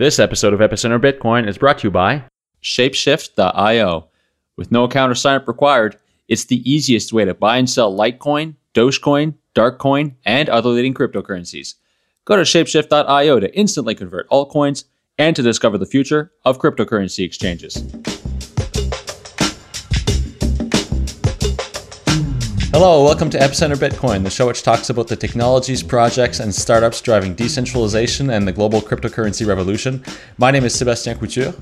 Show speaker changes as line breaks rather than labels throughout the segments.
This episode of Epicenter Bitcoin is brought to you by
Shapeshift.io. With no account or sign up required, it's the easiest way to buy and sell Litecoin, Dogecoin, Darkcoin, and other leading cryptocurrencies. Go to Shapeshift.io to instantly convert altcoins and to discover the future of cryptocurrency exchanges.
Hello, welcome to Epicenter Bitcoin, the show which talks about the technologies, projects, and startups driving decentralization and the global cryptocurrency revolution. My name is Sebastien Couture.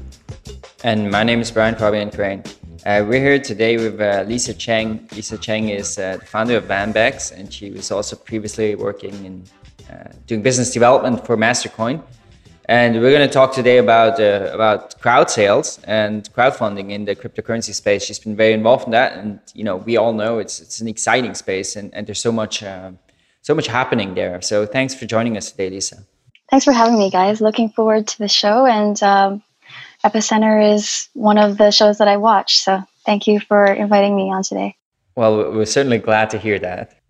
And my name is Brian Fabian Crain. Uh, we're here today with uh, Lisa Cheng. Lisa Cheng is uh, the founder of Vanbex, and she was also previously working in uh, doing business development for Mastercoin. And we're going to talk today about uh, about crowd sales and crowdfunding in the cryptocurrency space. She's been very involved in that, and you know we all know it's it's an exciting space, and, and there's so much uh, so much happening there. So thanks for joining us today, Lisa.
Thanks for having me, guys. Looking forward to the show, and um, Epicenter is one of the shows that I watch. So thank you for inviting me on today.
Well, we're certainly glad to hear that.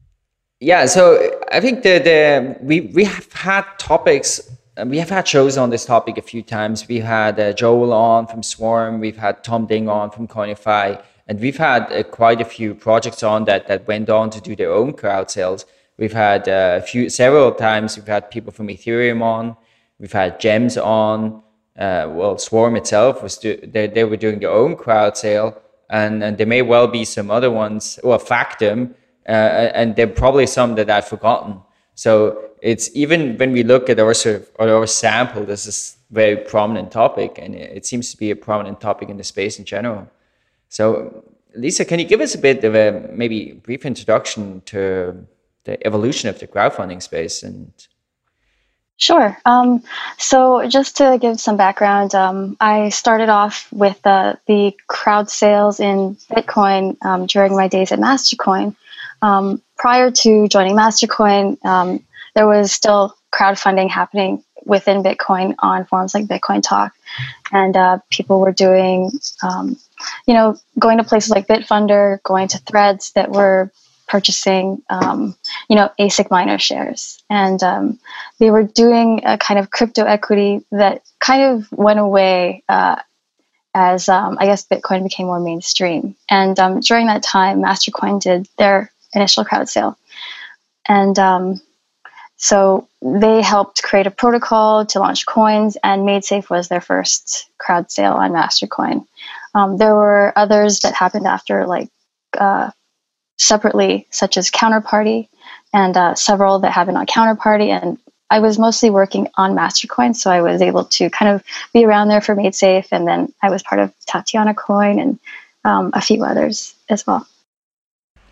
Yeah, so I think the the we we have had topics we have had shows on this topic a few times. We had uh, Joel on from Swarm. We've had Tom Ding on from Koinify, and we've had uh, quite a few projects on that that went on to do their own crowd sales. We've had uh, a few several times. We've had people from Ethereum on. We've had Gems on. Uh, well, Swarm itself was do, they, they were doing their own crowd sale, and, and there may well be some other ones. Well, Factom, uh, and there are probably some that I've forgotten. So it's even when we look at our sort of our sample, this is very prominent topic, and it seems to be a prominent topic in the space in general. So, Lisa, can you give us a bit of a maybe brief introduction to the evolution of the crowdfunding space and
Sure. Um, so, just to give some background, um, I started off with uh, the crowd sales in Bitcoin um, during my days at Mastercoin. Um, prior to joining Mastercoin, um, there was still crowdfunding happening within Bitcoin on forums like Bitcoin Talk, and uh, people were doing, um, you know, going to places like Bitfunder, going to threads that were purchasing, um, you know, ASIC miner shares, and um, they were doing a kind of crypto equity that kind of went away. Uh, as um, I guess Bitcoin became more mainstream, and um, during that time, Mastercoin did their initial crowd sale, and um, so they helped create a protocol to launch coins, and MaidSafe was their first crowd sale on Mastercoin. Um, there were others that happened after, like uh, separately, such as Counterparty, and uh, several that happened on Counterparty. And I was mostly working on Mastercoin, so I was able to kind of be around there for MaidSafe, and then I was part of Tatiana Coin and um, a few others as well.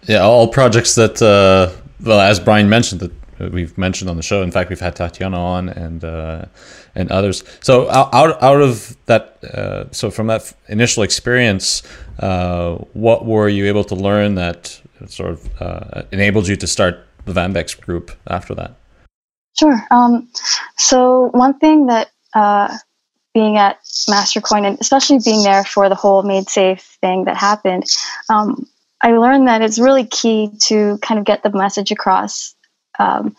Yeah, all projects that, uh, well, as Brian mentioned, that we've mentioned on the show. In fact, we've had Tatiana on and uh, and others. So out out of that, uh, so from that initial experience, uh, what were you able to learn that sort of uh, enabled you to start the Vanbex group after that?
Sure. Um, so one thing that uh, being at Mastercoin and especially being there for the whole MaidSafe thing that happened. Um, I learned that it's really key to kind of get the message across um,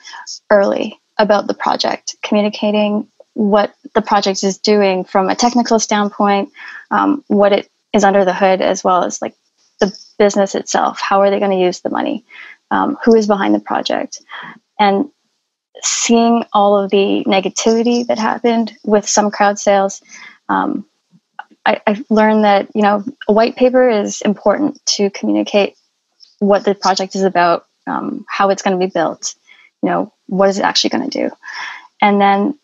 early about the project, communicating what the project is doing from a technical standpoint, um, what it is under the hood, as well as like the business itself. How are they going to use the money? Um, who is behind the project? And seeing all of the negativity that happened with some crowd sales, um, I, I learned that you know a white paper is important to communicate what the project is about, um, how it's going to be built, you know, what is it actually going to do? And then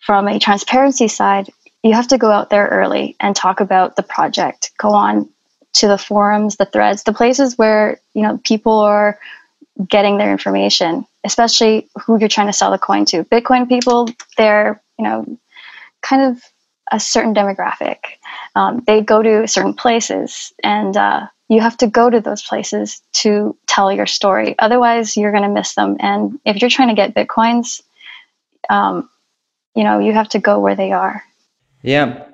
from a transparency side, you have to go out there early and talk about the project. Go on to the forums, the threads, the places where, you know, people are getting their information, especially who you're trying to sell the coin to. Bitcoin people, they're, you know, kind of a certain demographic. Um, they go to certain places and uh, you have to go to those places to tell your story. Otherwise, you're going to miss them. And if you're trying to get bitcoins, um, you know, you have to go where they are.
Yeah.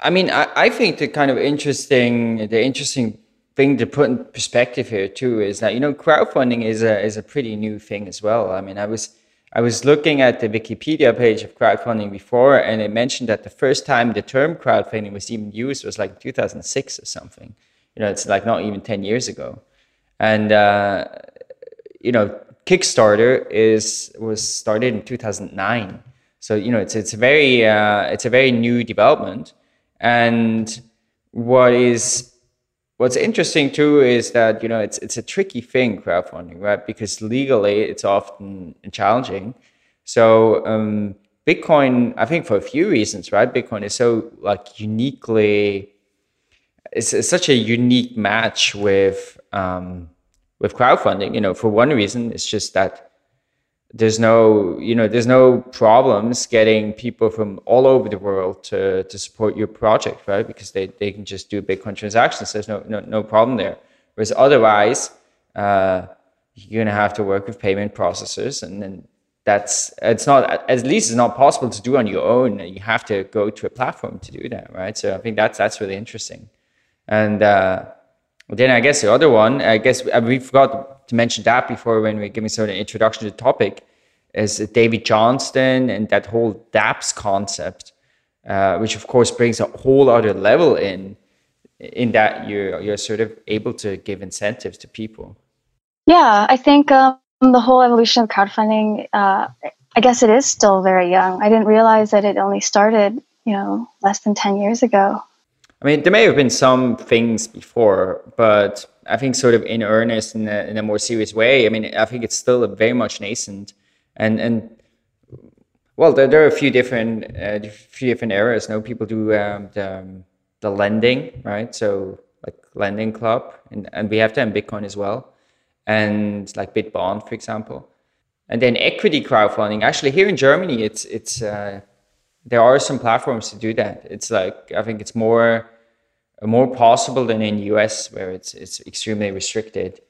I mean, I, I think the kind of interesting, the interesting thing to put in perspective here too is that you know crowdfunding is a is a pretty new thing as well. I mean, I was I was looking at the Wikipedia page of crowdfunding before, and it mentioned that the first time the term crowdfunding was even used was like 2006 or something. You know, it's like not even 10 years ago. And, uh, you know, Kickstarter is was started in 2009. So, you know, it's, it's, very, uh, it's a very new development. And what is what's interesting too is that you know it's it's a tricky thing crowdfunding right? Because legally it's often challenging. So um, bitcoin i think for a few reasons right? Bitcoin is so like uniquely it's, it's such a unique match with um, with crowdfunding. You know for one reason it's just that there's no you know there's no problems getting people from all over the world to to support your project right? Because they, they can just do bitcoin transactions there's no no, no problem there. Whereas otherwise uh, you're going to have to work with payment processors and then that's it's not at least it's not possible to do on your own. You have to go to a platform to do that right? So i think that's that's really interesting. And uh, then i guess the other one i guess uh, we forgot to mention that before when we're giving sort of an introduction to the topic is David Johnston and that whole dApps concept, uh, which of course brings a whole other level in in that you're you're sort of able to give incentives to people.
Yeah, I think um, the whole evolution of crowdfunding. Uh, I guess it is still very young. I didn't realize that it only started, you know, less than ten years ago.
I mean, there may have been some things before, but I think sort of in earnest in a, in a more serious way. I mean, I think it's still very much nascent, and and well, there, there are a few different uh, few different areas. No, people do um, the, um, the lending, right? So like lending club, and and we have that in Bitcoin as well, and like Bitbond, for example, and then equity crowdfunding. Actually, here in Germany, it's it's uh, there are some platforms to do that. It's like I think it's more more possible than in US where it's it's extremely restricted.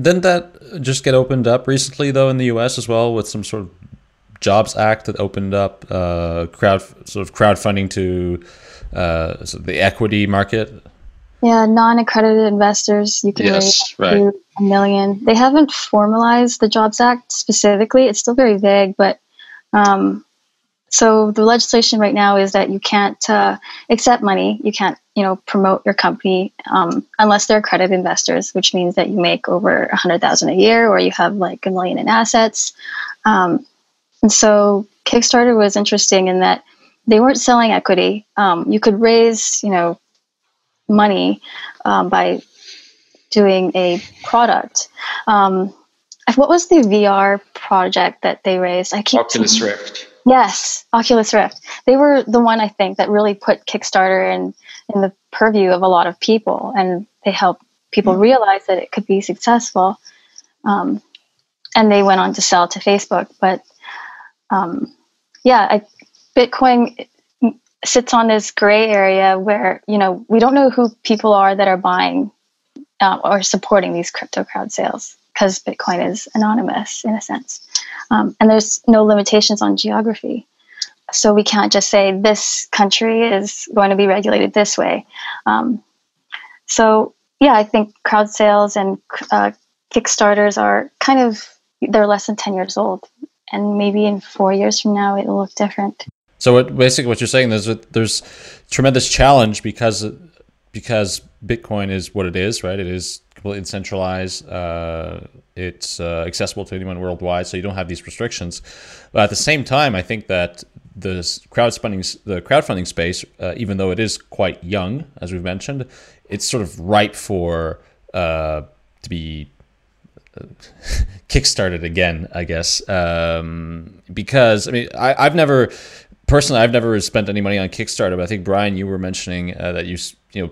Didn't that just get opened up recently though in the US as well with some sort of Jobs Act that opened up uh, crowd sort of crowdfunding to uh, so the equity market?
Yeah, non-accredited investors you can yes, raise right. a million. They haven't formalized the Jobs Act specifically. It's still very vague, but um, so the legislation right now is that you can't uh, accept money. You can't, you know, promote your company um, unless they're accredited investors, which means that you make over a hundred thousand a year or you have like a million in assets. Um, and so Kickstarter was interesting in that they weren't selling equity. Um, you could raise, you know, money um, by doing a product. Um, what was the VR project that they raised?
I keep Oculus Rift.
Yes, Oculus Rift. They were the one I think that really put Kickstarter in in the purview of a lot of people, and they helped people mm-hmm. realize that it could be successful. Um, and they went on to sell to Facebook. But um, yeah, I, Bitcoin sits on this gray area where you know we don't know who people are that are buying uh, or supporting these crypto crowd sales because Bitcoin is anonymous in a sense. Um, and there's no limitations on geography. So we can't just say this country is going to be regulated this way. Um, so yeah, I think crowd sales and uh, Kickstarters are kind of they're less than ten years old, and maybe in four years from now it'll look different.
So what, basically, what you're saying is that there's tremendous challenge because because Bitcoin is what it is, right? It is completely decentralized. Uh, it's uh, accessible to anyone worldwide, so you don't have these restrictions. But at the same time, I think that the crowdfunding the crowdfunding space, uh, even though it is quite young, as we've mentioned, it's sort of ripe for uh, to be uh, kickstarted again, I guess. Um, because I mean, I, I've never personally, I've never spent any money on Kickstarter, but I think Brian, you were mentioning uh, that you you know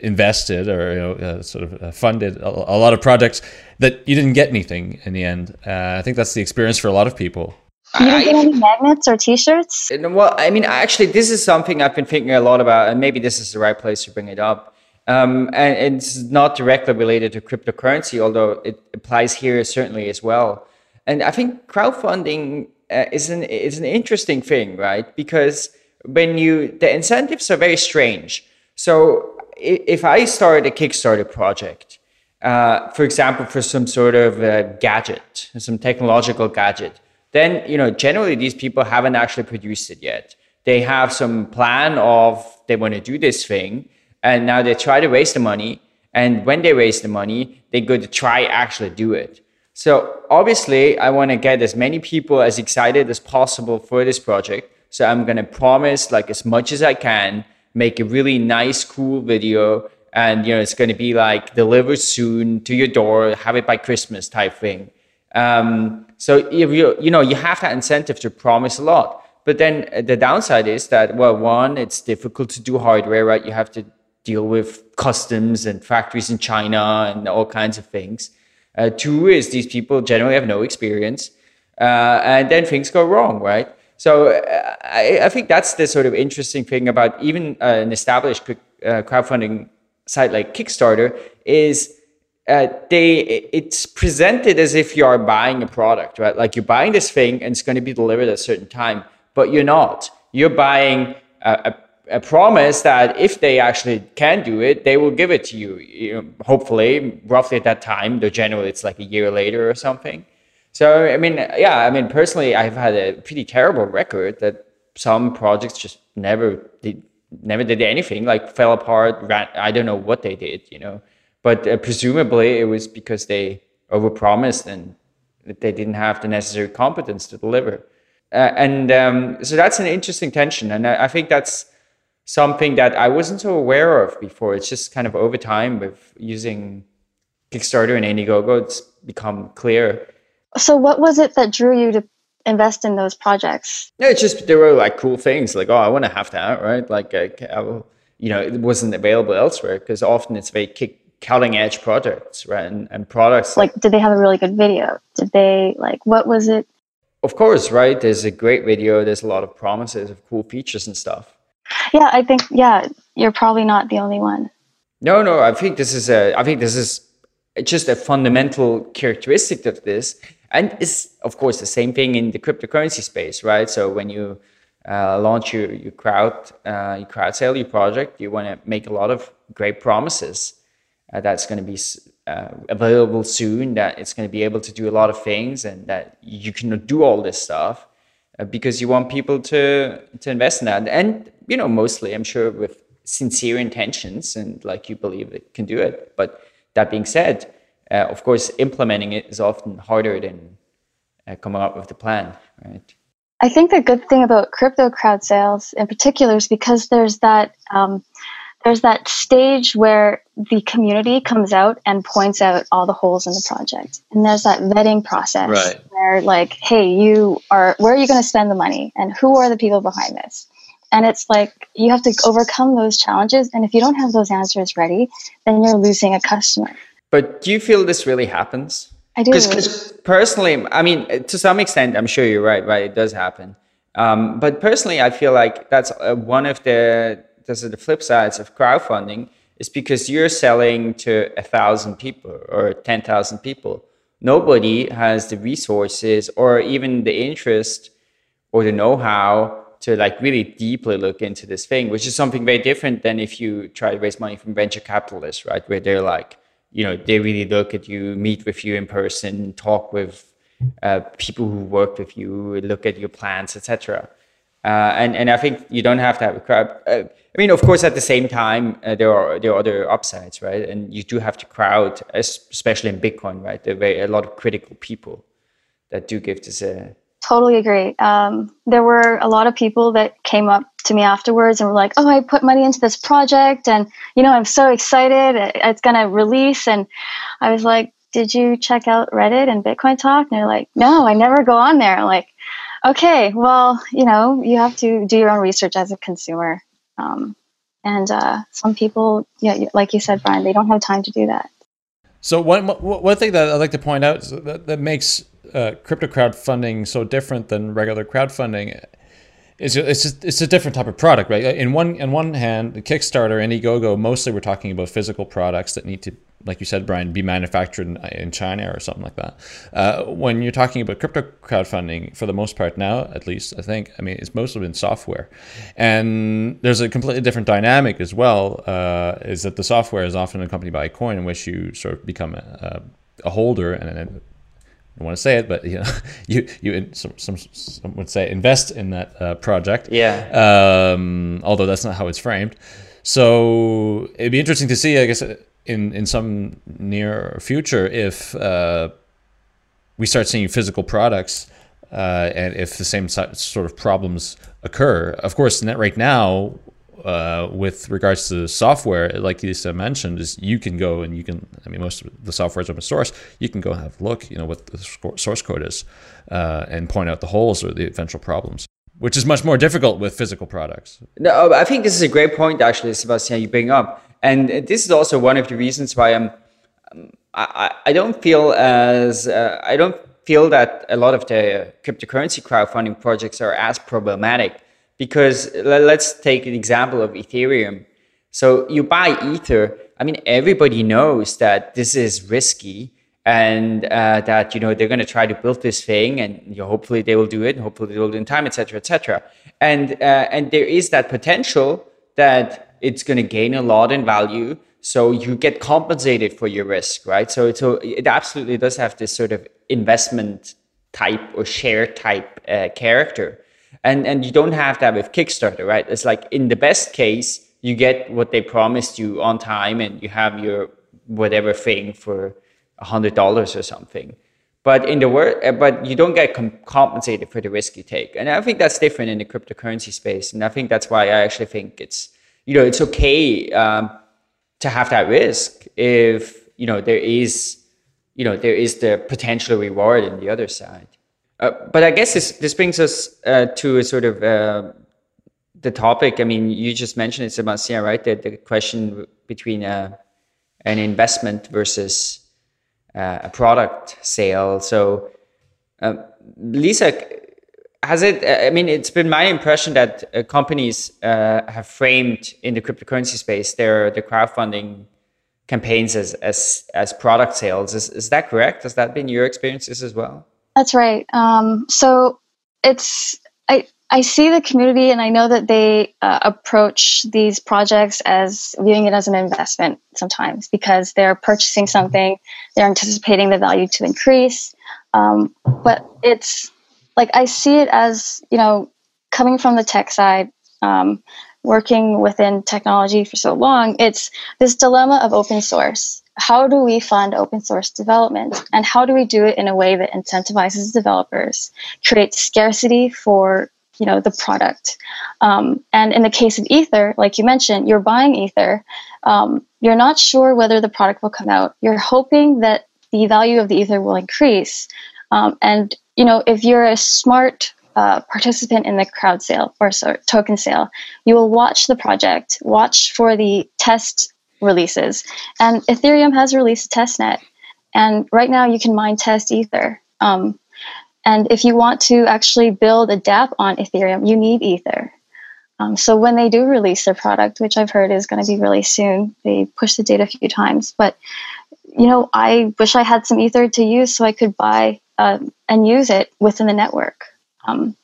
invested or you know uh, sort of uh, funded a, a, lot of projects that you didn't get anything in the end. Uh, I think that's the experience for a lot of people.
You didn't get any magnets or T-shirts.
Well, I mean, actually, this is something I've been thinking a lot about, and maybe this is the right place to bring it up. Um, and it's not directly related to cryptocurrency, although it applies here certainly as well. And I think crowdfunding uh, is an is an interesting thing, right? Because when you the incentives are very strange. So if I start a Kickstarter project, uh, for example, for some sort of gadget, some technological gadget, then you know generally these people haven't actually produced it yet. They have some plan of they want to do this thing, and now they try to raise the money. And when they raise the money, they go to try actually do it. So obviously, I want to get as many people as excited as possible for this project. So I'm gonna promise like as much as I can, make a really nice, cool video, and you know it's gonna be like delivered soon to your door, have it by Christmas type thing. Um, so if you you know you have that incentive to promise a lot. But then the downside is that well, one, it's difficult to do hardware, right? You have to deal with customs and factories in China and all kinds of things. Uh, two is these people generally have no experience, uh, and then things go wrong, right? So uh, I, I, think that's the sort of interesting thing about even uh, an established uh, crowdfunding site like Kickstarter is uh, they it's presented as if you are buying a product, right? Like you're buying this thing and it's going to be delivered at a certain time, but you're not. You're buying a, a, a promise that if they actually can do it, they will give it to you. you know, hopefully, roughly at that time. Though generally, it's like a year later or something. So I mean, yeah, I mean personally, I've had a pretty terrible record that some projects just never did, never did anything, like fell apart. Ran, I don't know what they did, you know, but uh, presumably it was because they overpromised and they didn't have the necessary competence to deliver. Uh, and um, so that's an interesting tension, and I, I think that's something that I wasn't so aware of before. It's just kind of over time with using Kickstarter and Indiegogo, it's become clear
so, what was it that drew you to invest in those projects?
Yeah, it's just there were like cool things like, oh, I want to have that, right? Like, I, you know, it wasn't available elsewhere because often it's very cutting edge projects, right? And, and products
like, like, did they have a really good video? Did they like what was it?
Of course, right? There's a great video. There's a lot of promises of cool features and stuff.
Yeah, I think yeah, you're probably not the only one.
No, no, I think this is a. I think this is just a fundamental characteristic of this and it's of course the same thing in the cryptocurrency space, right? So when you uh, launch your, your crowd uh, your crowd sale your project, you want to make a lot of great promises uh, that's going to be uh, available soon, that it's going to be able to do a lot of things, and that you can do all this stuff uh, because you want people to to invest in that. And you know, mostly, I'm sure with sincere intentions and like you believe it can do it. But that being said uh, of course, implementing it is often harder than uh, coming up with the plan, right?
I think the good thing about crypto crowd sales in particular is because there's that um, there's that stage where the community comes out and points out all the holes in the project, and there's that vetting process
right.
where like, hey, you are where are you going to spend the money, and who are the people behind this? And it's like you have to overcome those challenges, and if you don't have those answers ready, then you're losing a customer.
But do you feel this really happens?
I do.
Because personally, I mean, to some extent, I'm sure you're right. Right, it does happen. Um, but personally, I feel like that's uh, one of the those are the flip sides of crowdfunding is because you're selling to a thousand people or ten thousand people. Nobody has the resources or even the interest or the know-how to like really deeply look into this thing, which is something very different than if you try to raise money from venture capitalists, right? Where they're like, you know they really look at you meet with you in person talk with uh, people who work with you look at your plans etc uh, and and I think you don't have to have a crowd. Uh, I mean, of course, at the same time, uh, there are there are other upsides, right? And you do have to crowd, especially in Bitcoin, right? There are a lot of critical people that do give this a
Totally agree. Um, there were a lot of people that came up to me afterwards and were like, "Oh, I put money into this project, and you know, I'm so excited. It's gonna release." And I was like, "Did you check out Reddit and Bitcoin Talk?" And they're like, "No, I never go on there." I'm like, "Okay, well, you know, you have to do your own research as a consumer." Um, and uh, some people, yeah, like you said, Brian, they don't have time to do that.
So one one thing that I'd like to point out that, that makes uh, crypto crowdfunding so different than regular crowdfunding is it's just, it's a different type of product, right? In one in one hand, the Kickstarter, Indiegogo, mostly we're talking about physical products that need to, like you said, Brian, be manufactured in, in China or something like that. Uh, when you're talking about crypto crowdfunding, for the most part now, at least I think, I mean, it's mostly been software, and there's a completely different dynamic as well. Uh, is that the software is often accompanied by a coin in which you sort of become a, a holder and don't want to say it, but you know, you you some some, some would say invest in that uh, project.
Yeah.
Um, although that's not how it's framed. So it'd be interesting to see, I guess, in in some near future if uh, we start seeing physical products. Uh, and if the same sort of problems occur, of course, right now uh, with regards to software, like Lisa mentioned, is you can go and you can. I mean, most of the software is open source. You can go have a look, you know, what the source code is, uh, and point out the holes or the eventual problems, which is much more difficult with physical products.
No, I think this is a great point, actually, Sebastien. You bring up, and this is also one of the reasons why I'm. I, I don't feel as uh, I don't feel that a lot of the cryptocurrency crowdfunding projects are as problematic because let's take an example of Ethereum. So you buy Ether. I mean, everybody knows that this is risky and uh, that you know they're going to try to build this thing, and you know, hopefully they will do it. Hopefully they will do it in time, etc., etc. And uh, and there is that potential that it's going to gain a lot in value. So you get compensated for your risk, right? So so it absolutely does have this sort of investment type or share type uh, character and and you don't have that with kickstarter right? It's like in the best case you get what they promised you on time and you have your whatever thing for a hundred dollars or something. But in the world uh, but you don't get com- compensated for the risk you take. And i think that's different in the cryptocurrency space. And i think that's why i actually think it's you know it's okay um, to have that risk if you know there is you know there is the potential reward in the other side uh, but I guess this this brings us uh, to a sort of uh, the topic. I mean, you just mentioned it, Sebastien, right? The, the question between uh, an investment versus uh, a product sale. So, um, Lisa, has it? I mean, it's been my impression that companies have framed in the cryptocurrency space their the crowdfunding campaigns as as as product sales. Is is that correct? Has that been your experiences as well?
That's right. Um, so it's I I see the community, and I know that they uh, approach these projects as viewing it as an investment sometimes because they're purchasing something, they're anticipating the value to increase. Um, but it's like I see it as you know coming from the tech side. Um, working within technology for so long, it's this dilemma of open source how do we fund open source development? And how do we do it in a way that incentivizes developers creates scarcity for you know the product? Um, and in the case of ether like you mentioned you're buying ether. Um, you're not sure whether the product will come out. You're hoping that the value of the ether will increase. Um, and you know if you're a smart uh, participant in the crowd sale or sorry, token sale you will watch the project watch for the test releases. And Ethereum has released a testnet. And right now you can mine test Ether. Um, and if you want to actually build a dApp on Ethereum, you need Ether. Um, so when they do release their product, which I've heard is going to be really soon, they push the date a few times. But you know, I wish I had some Ether to use so I could buy uh, and use it within the network. Um,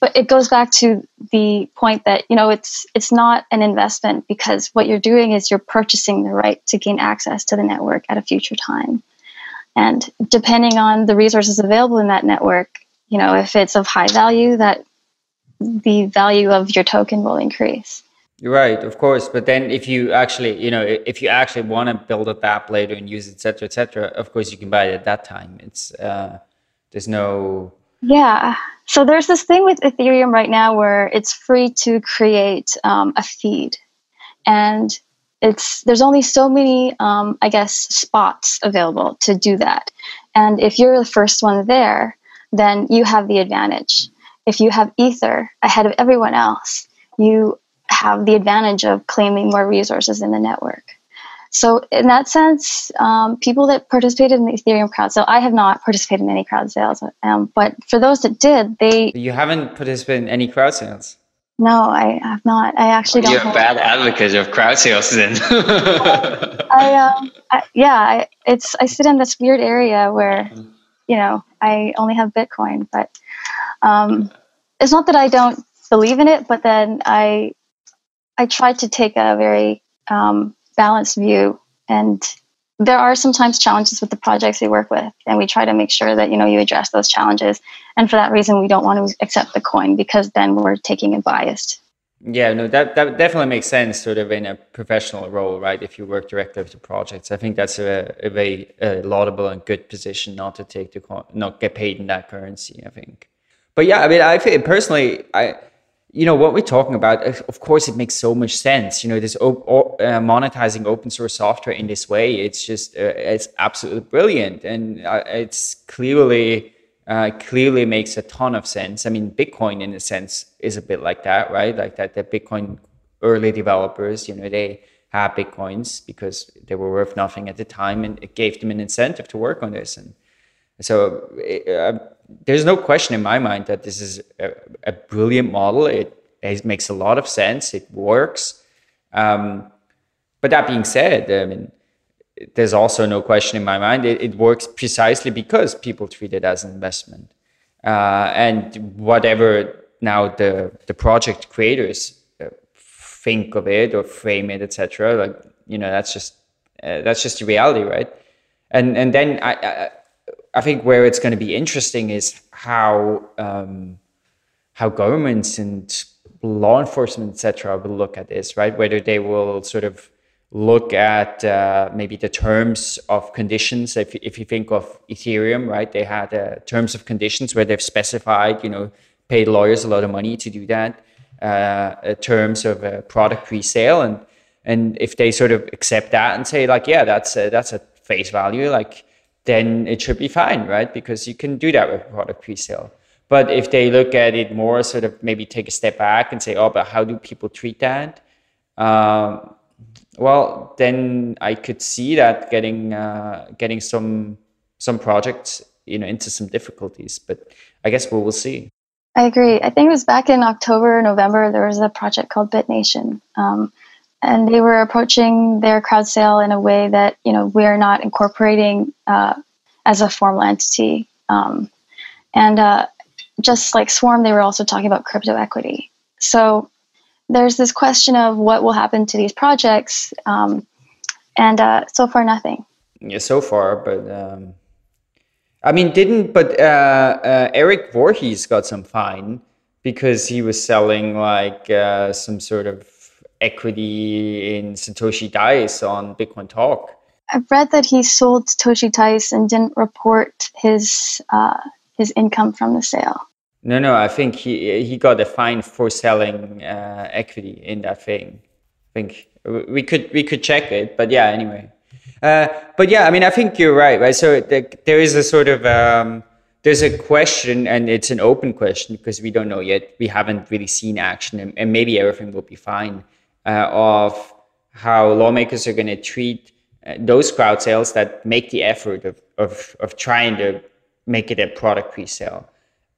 but it goes back to the point that you know it's it's not an investment because what you're doing is you're purchasing the right to gain access to the network at a future time. And depending on the resources available in that network you know if it's of high value that the value of your token will increase.
You're right of course but then if you actually you know if you actually want to build a app later and use it etc etc of course you can buy it at that time. It's uh, there's no
yeah. So there's this thing with Ethereum right now where it's free to create um, a feed, and it's there's only so many, um, I guess, spots available to do that. And if you're the first one there, then you have the advantage. If you have Ether ahead of everyone else, you have the advantage of claiming more resources in the network. So in that sense, um, people that participated in the Ethereum crowd sale, I have not participated in any crowd sales, um, but for those that did, they
you haven't participated in any crowd sales.
No, I have not. I actually don't.
You're a bad advocate of crowd sales, then.
I, um, I, yeah, I, it's I sit in this weird area where, you know, I only have Bitcoin, but um, it's not that I don't believe in it, but then I, I try to take a very um, balanced view and there are sometimes challenges with the projects we work with, and we try to make sure that you know you address those challenges. And for that reason, we don't want to accept the coin because then we're taking a biased.
Yeah, no, that that definitely makes sense. Sort of in a professional role, right? If you work directly with the projects, I think that's a, a very uh, laudable and good position not to take the not get paid in that currency. I think. But yeah, I mean, I personally, I you know what we're talking about of course it makes so much sense. You know this op- uh, monetizing open source software in this way it's just uh, it's absolutely brilliant. And uh, it's clearly uh, clearly makes a ton of sense. I mean bitcoin in a sense is a bit like that right? Like that the bitcoin early developers you know they had bitcoins because they were worth nothing at the time and it gave them an incentive to work on this. And so uh, there's no question in my mind that this is a, a brilliant model. It, it, makes a lot of sense. It works. Um, but that being said, I mean, there's also no question in my mind. It, it works precisely because people treat it as an investment. Uh, and whatever now the the project creators uh, think of it or frame it, etc. Like you know, that's just uh, that's just the reality, right? And and then I, I I think where it's going to be interesting is how um, how governments and law enforcement, etc., will look at this, right? Whether they will sort of look at uh, maybe the terms of conditions. If, if you think of Ethereum, right, they had uh, terms of conditions where they've specified, you know, paid lawyers a lot of money to do that, uh, terms of product pre-sale, and and if they sort of accept that and say like, yeah, that's a, that's a face value, like then it should be fine, right? Because you can do that with product pre-sale. But if they look at it more, sort of maybe take a step back and say, oh, but how do people treat that? Um, well, then I could see that getting uh, getting some some projects, you know, into some difficulties. But I guess we will see.
I agree. I think it was back in October, November. There was a project called BitNation, um, and they were approaching their crowd sale in a way that you know we're not incorporating uh, as a formal entity. Um, and uh, just like swarm they were also talking about crypto equity. So there's this question of what will happen to these projects um, and uh, so far nothing.
Yeah so far but um, i mean didn't but uh, uh, eric Voorhees got some fine because he was selling like uh, some sort of equity in Satoshi Dice on Bitcoin Talk.
I've read that he sold Satoshi Dice and didn't report his uh, his income from the sale.
No, no, I think he he got a fine for selling uh, equity in that thing. I think we could we could check it, but yeah, anyway. Uh, but yeah, I mean, I think you're right, right? So the, there is a sort of um, there's a question, and it's an open question because we don't know yet. We haven't really seen action, and, and maybe everything will be fine of how lawmakers are going to treat uh, those crowd sales that make the effort of, of, of trying to make it a product pre-sale.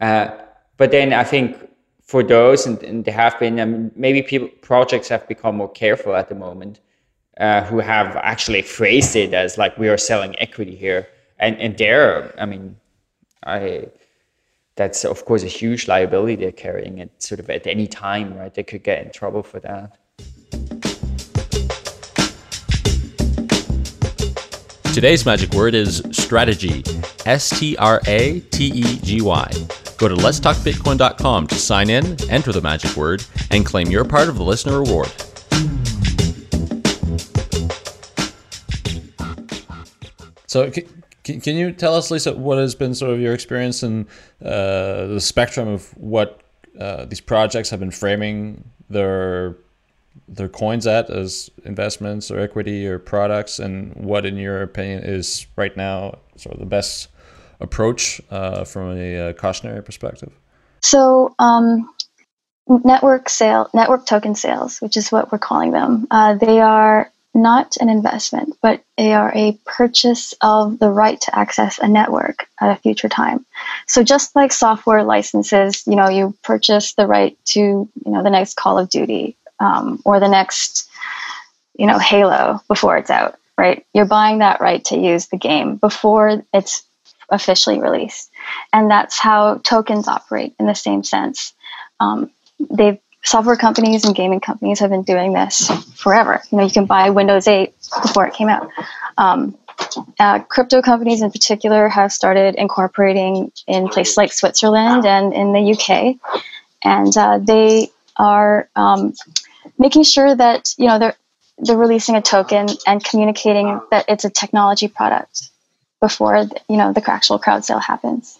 Uh, but then I think for those, and, and there have been, I mean, maybe people, projects have become more careful at the moment, uh, who have actually phrased it as like we are selling equity here, and and there, I mean, I that's of course a huge liability they're carrying it sort of at any time, right? They could get in trouble for that.
Today's magic word is strategy. S T R A T E G Y. Go to letstalkbitcoin.com to sign in, enter the magic word, and claim your part of the listener reward.
So, can, can you tell us, Lisa, what has been sort of your experience in uh, the spectrum of what uh, these projects have been framing their their coins at as investments or equity or products, and what, in your opinion, is right now sort of the best approach uh, from a uh, cautionary perspective?
So, um, network sale, network token sales, which is what we're calling them, uh, they are not an investment, but they are a purchase of the right to access a network at a future time. So just like software licenses, you know, you purchase the right to, you know, the next Call of Duty um, or the next, you know, Halo before it's out, right? You're buying that right to use the game before it's officially released, and that's how tokens operate in the same sense. Um, they've software companies and gaming companies have been doing this forever. You know, you can buy Windows 8 before it came out. Um, uh, crypto companies in particular have started incorporating in places like Switzerland and in the UK, and uh, they are um, making sure that you know they're they're releasing a token and communicating that it's a technology product before you know the actual crowd sale happens.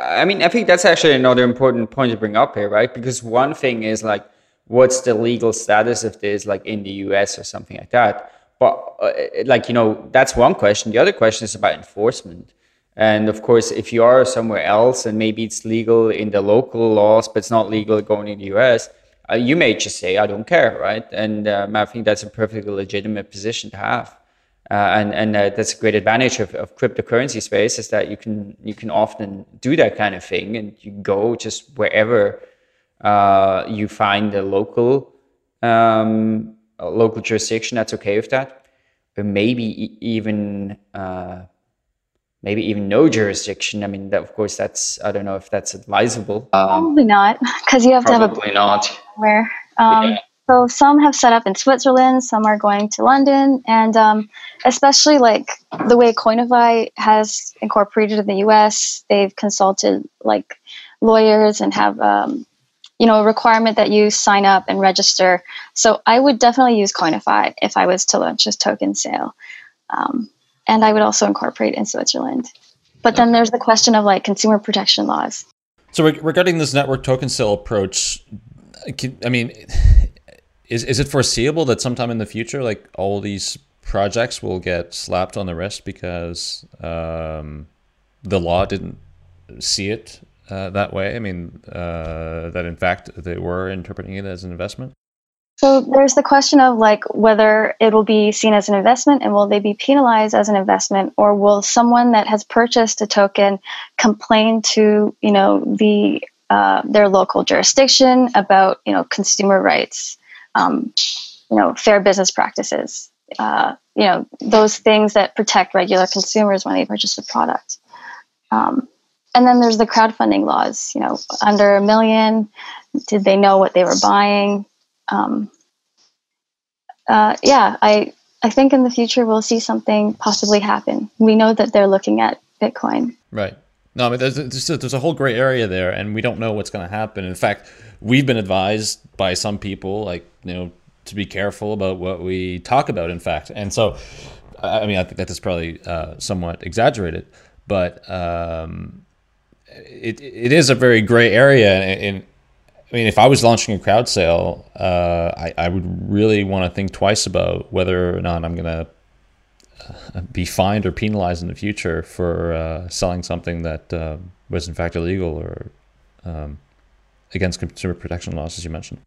I mean, I think that's actually another important point to bring up here, right? Because one thing is like, what's the legal status of this, like in the US or something like that. But uh, like you know, that's one question. The other question is about enforcement. And of course, if you are somewhere else and maybe it's legal in the local laws, but it's not legal going in the US, uh, you may just say, I don't care, right? And um, I think that's a perfectly legitimate position to have. Uh, and and uh, that's a great advantage of, of cryptocurrency space is that you can you can often do that kind of thing and you go just wherever uh, you find a local um, a local jurisdiction that's okay with that, or maybe even uh, maybe even no jurisdiction. I mean, that, of course, that's I don't know if that's advisable.
Um, probably not, because you have to have a
probably not.
Where. Um,
Yeah.
So some have set up in Switzerland, some are going to London, and um, especially like the way Koinify has incorporated in the U.S., they've consulted like lawyers and have um, you know a requirement that you sign up and register. So I would definitely use Koinify if I was to launch a token sale, um, and I would also incorporate in Switzerland. But then there's the question of like consumer protection laws.
So reg- regarding this network token sale approach, I mean, is is it foreseeable that sometime in the future, like all these projects will get slapped on the wrist because um, the law didn't see it uh, that way? I mean, uh, that in fact they were interpreting it as an investment.
So there's the question of like whether it will be seen as an investment and will they be penalized as an investment or will someone that has purchased a token complain to you know the uh, their local jurisdiction about you know consumer rights, um, you know fair business practices, uh, you know those things that protect regular consumers when they purchase a product. Um, and then there's the crowdfunding laws. You know, under a million, did they know what they were buying? um, uh, yeah, I I think in the future we'll see something possibly happen. We know that they're looking at Bitcoin.
Right. No, I mean, there's, there's, a, there's a whole gray area there, and we don't know what's going to happen. In fact, we've been advised by some people, like, you know, to be careful about what we talk about, in fact. And so, I mean, I think that is probably uh, somewhat exaggerated, but um, it, it is a very gray area. And, I mean, if I was launching a crowd sale, uh, I, I would really want to think twice about whether or not I'm going to be fined or penalized in the future for uh, selling something that uh, was in fact illegal or um, against consumer protection laws, as you mentioned.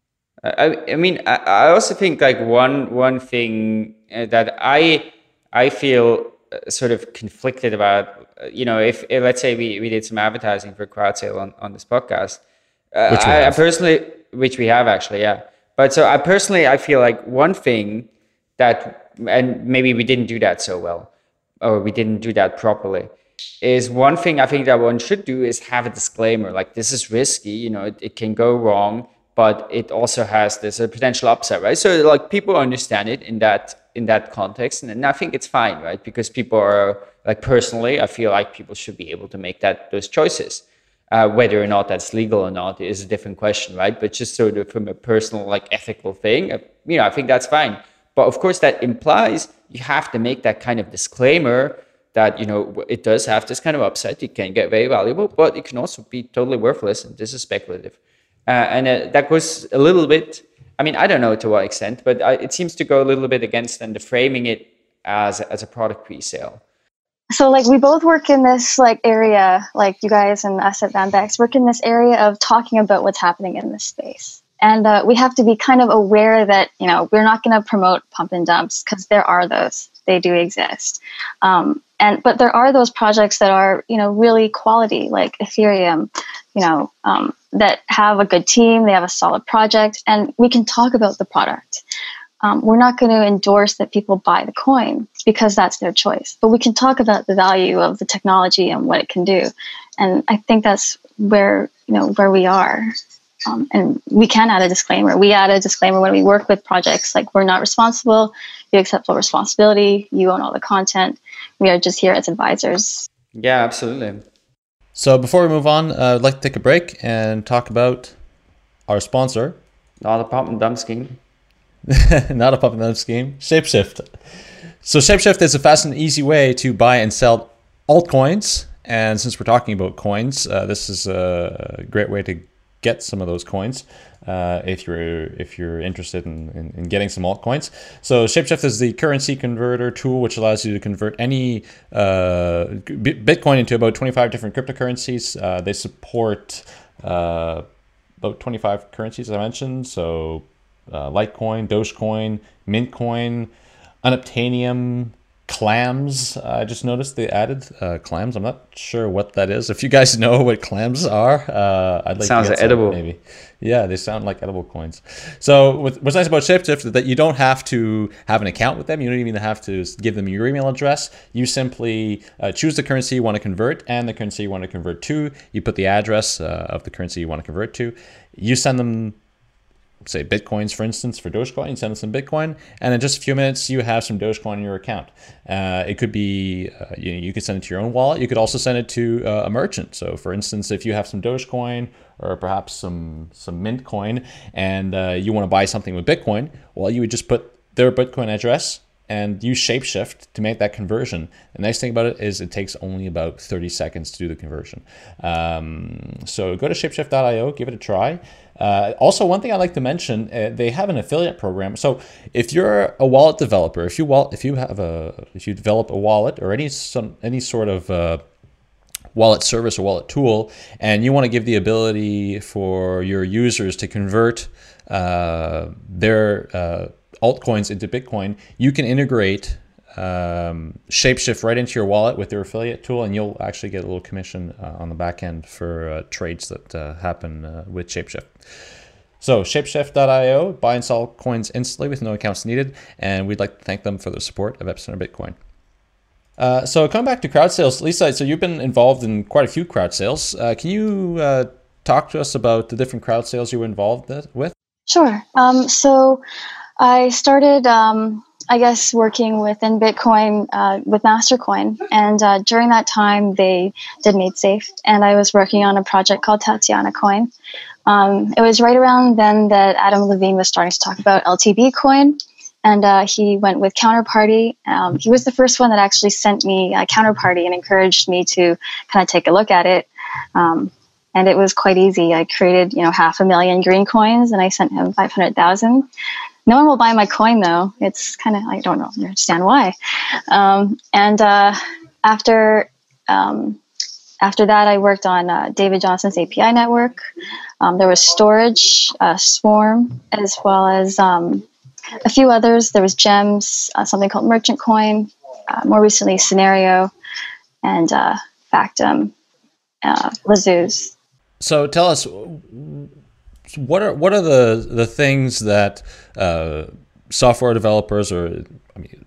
I, I mean, I, I also think like one one thing uh, that I I feel uh, sort of conflicted about. uh, You know, if, if let's say we, we did some advertising for crowd sale on, on this podcast, uh,
Which
I, I personally, which we have actually, yeah. But so I personally, I feel like one thing that, and maybe we didn't do that so well, or we didn't do that properly, is one thing I think that one should do is have a disclaimer like this is risky, you know, it, it can go wrong, but it also has this a potential upside, right? So like people understand it in that in that context, and, and I think it's fine, right? Because people are like personally, I feel like people should be able to make that those choices. Uh, whether or not that's legal or not is a different question, right? But just sort of from a personal, like ethical thing, uh, you know, I think that's fine. But of course, that implies you have to make that kind of disclaimer that you know it does have this kind of upside. It can get very valuable, but it can also be totally worthless, and this is speculative. Uh, and uh, that goes a little bit. I mean, I don't know to what extent, but I, it seems to go a little bit against and the framing it as as a product pre-sale.
So like we both work in this like area, like you guys and us at Vanbex work in this area of talking about what's happening in this space. And uh, we have to be kind of aware that, you know, we're not going to promote pump and dumps because there are those. They do exist. Um, and but there are those projects that are, you know, really quality, like Ethereum, you know, um, that have a good team, they have a solid project, and we can talk about the product. Um, we're not going to endorse that people buy the coin because that's their choice. But we can talk about the value of the technology and what it can do. And I think that's where you know where we are. Um, and we can add a disclaimer. We add a disclaimer when we work with projects like we're not responsible. You accept full responsibility. You own all the content. we are just here as advisors.
Yeah, absolutely.
So before we move on, uh, I'd like to take a break and talk about our sponsor.
Not a pump and dump scheme.
Not a pump and dump scheme. Shapeshift. So Shapeshift is a fast and easy way to buy and sell altcoins. And since we're talking about coins, uh, this is a great way to get some of those coins uh, if you're if you're interested in, in, in, getting some altcoins. So Shapeshift is the currency converter tool which allows you to convert any uh, Bitcoin into about 25 different cryptocurrencies. Uh, they support uh, about 25 currencies, as I mentioned. So uh, Litecoin, Dogecoin, Mintcoin, Unobtainium, clams. I just noticed they added uh, clams. I'm not sure what that is. If you guys know what clams are, uh, I'd like
sounds
to get
edible.
maybe. Yeah, they sound like edible coins. So what's nice about Shapeshift is that you don't have to have an account with them. You don't even have to give them your email address. You simply uh, choose the currency you want to convert and the currency you want to convert to. You put the address uh, of the currency you want to convert to. You send them say bitcoins for instance for dogecoin send them some bitcoin and in just a few minutes you have some dogecoin in your account uh, it could be uh, you, you could send it to your own wallet you could also send it to uh, a merchant so for instance if you have some dogecoin or perhaps some some mint coin and uh, you want to buy something with bitcoin well you would just put their bitcoin address and use Shapeshift to make that conversion. The nice thing about it is it takes only about 30 seconds to do the conversion. Um, so go to shapeshift.io, give it a try. Uh, also, one thing I like to mention, uh, they have an affiliate program. So if you're a wallet developer, if you if you have a, if you develop a wallet or any some any sort of uh, wallet service or wallet tool, and you want to give the ability for your users to convert uh, their uh, altcoins into Bitcoin, you can integrate um, Shapeshift right into your wallet with their affiliate tool, and you'll actually get a little commission uh, on the back end for uh, trades that uh, happen uh, with Shapeshift. So shapeshift.io, buy and sell coins instantly with no accounts needed, and we'd like to thank them for their support of Epicenter Bitcoin. Uh, so coming back to crowd sales, Lisa, so you've been involved in quite a few crowd sales. Uh, can you talk to us about the different crowd sales you were involved with?
Sure. Um, so I started, um, I guess, working within Bitcoin uh, with Mastercoin. And uh, during that time, they did MaidSafe. And I was working on a project called Tatiana Coin. Um, it was right around then that Adam Levine was starting to talk about LTB Coin. And uh, he went with Counterparty. Um, he was the first one that actually sent me Counterparty and encouraged me to kind of take a look at it. Um, and it was quite easy. I created, you know, half a million green coins, and I sent him five hundred thousand. No one will buy my coin though. It's kind of I don't know understand why. Um, and uh, after um, after that, I worked on uh, David Johnston's API network. Um, there was Storj, uh, Swarm, as well as um, a few others. There was Gems, uh, something called Merchant Coin, uh, more recently Synereo, and uh, Factom, uh, La'Zooz.
So tell us what are what are the the things that uh, software developers or I mean,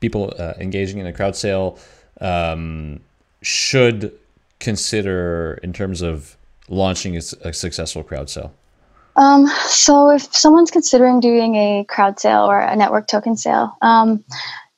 people uh, engaging in a crowd sale um, should consider in terms of launching a, a successful crowd sale?
Um, so if someone's considering doing a crowd sale or a network token sale, um,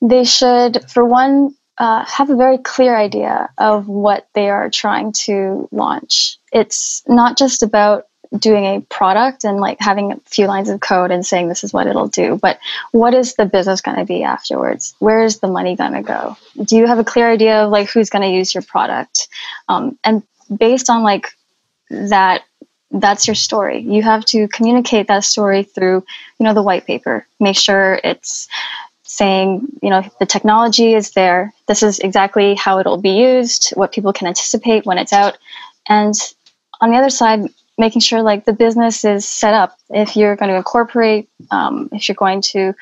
they should, for one, uh, have a very clear idea of what they are trying to launch. It's not just about doing a product and like having a few lines of code and saying this is what it'll do. But what is the business going to be afterwards? Where is the money going to go? Do you have a clear idea of like who's going to use your product? Um, and based on like that that's your story. You have to communicate that story through you know the white paper. Make sure it's saying you know the technology is there. This is exactly how it'll be used what people can anticipate when it's out. And on the other side making sure like the business is set up. If you're going to incorporate um, if you're going to you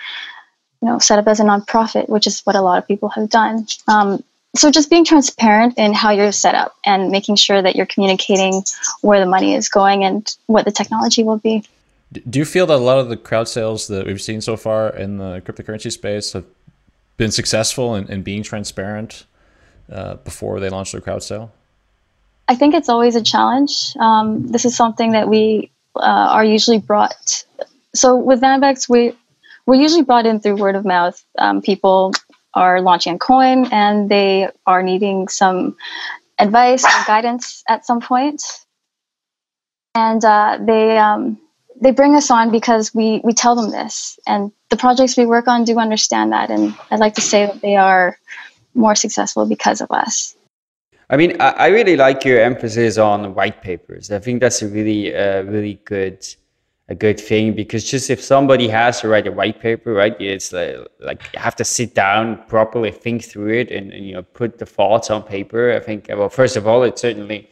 know set up as a nonprofit which is what a lot of people have done. Um, so just being transparent in how you're set up and making sure that you're communicating where the money is going and what the technology will be.
Do you feel that a lot of the crowd sales that we've seen so far in the cryptocurrency space have been successful in, in being transparent uh, before they launch their crowd sale
I think it's always a challenge. Um, this is something that we uh, are usually brought. So with Vanbex, we we're usually brought in through word of mouth. Um, people are launching a coin and they are needing some advice and guidance at some point. And uh, they um, they bring us on because we we tell them this, and the projects we work on do understand that, and I'd like to say that they are more successful because of us.
I mean, I, I really like your emphasis on white papers. I think that's a really, uh, really good, a good thing because just if somebody has to write a white paper, right, it's like, like you have to sit down properly, think through it, and, and you know put the thoughts on paper. I think, well, first of all, it certainly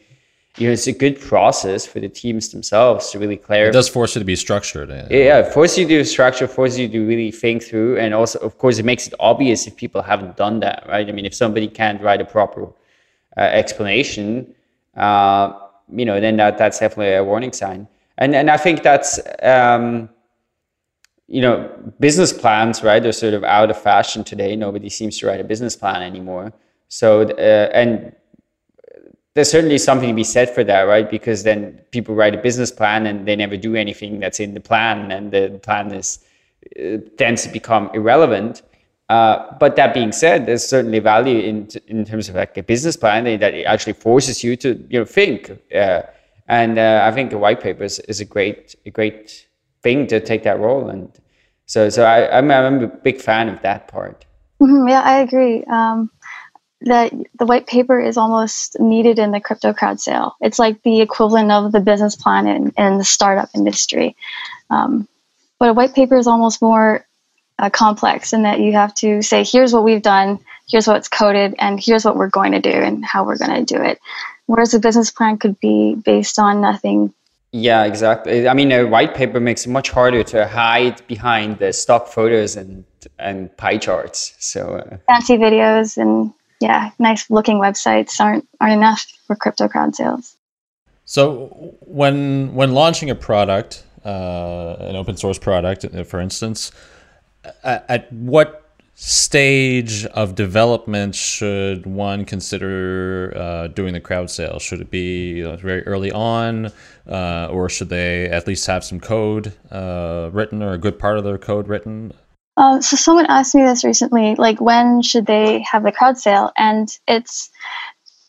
you know, it's a good process for the teams themselves to really clarify.
It does force you to be structured.
Yeah, yeah force you to structure, force you to really think through, and also, of course, it makes it obvious if people haven't done that, right? I mean, if somebody can't write a proper uh, explanation, uh, you know, then that that's definitely a warning sign. And and I think that's um, you know, business plans, right? They're sort of out of fashion today. Nobody seems to write a business plan anymore. So uh, and there's certainly something to be said for that, right? Because then people write a business plan and they never do anything that's in the plan, and the plan is uh, tends to become irrelevant. Uh, but that being said, there's certainly value in in terms of like a business plan that it actually forces you to you know think. Uh, and uh, I think a white paper is, is, a great a great thing to take that role. And so so I, I'm, I'm a big fan of that part.
Mm-hmm, yeah, I agree. Um, that the white paper is almost needed in the crypto crowd sale. It's like the equivalent of the business plan in, in the startup industry. Um, but a white paper is almost more uh, complex and that you have to say, here's what we've done, here's what's coded, and here's what we're going to do and how we're going to do it. Whereas a business plan could be based on nothing.
Yeah, exactly. I mean, a white paper makes it much harder to hide behind the stock photos and and pie charts. So uh,
fancy videos and yeah, nice looking websites aren't aren't enough for crypto crowd sales.
So when when launching a product, uh, an open source product, uh, for instance, at, at, what stage of development should one consider uh, doing the crowd sale? Should it be very early on, uh, or should they at least have some code uh, written or a good part of their code written?
Um, so someone asked me this recently, like when should they have the crowd sale? And it's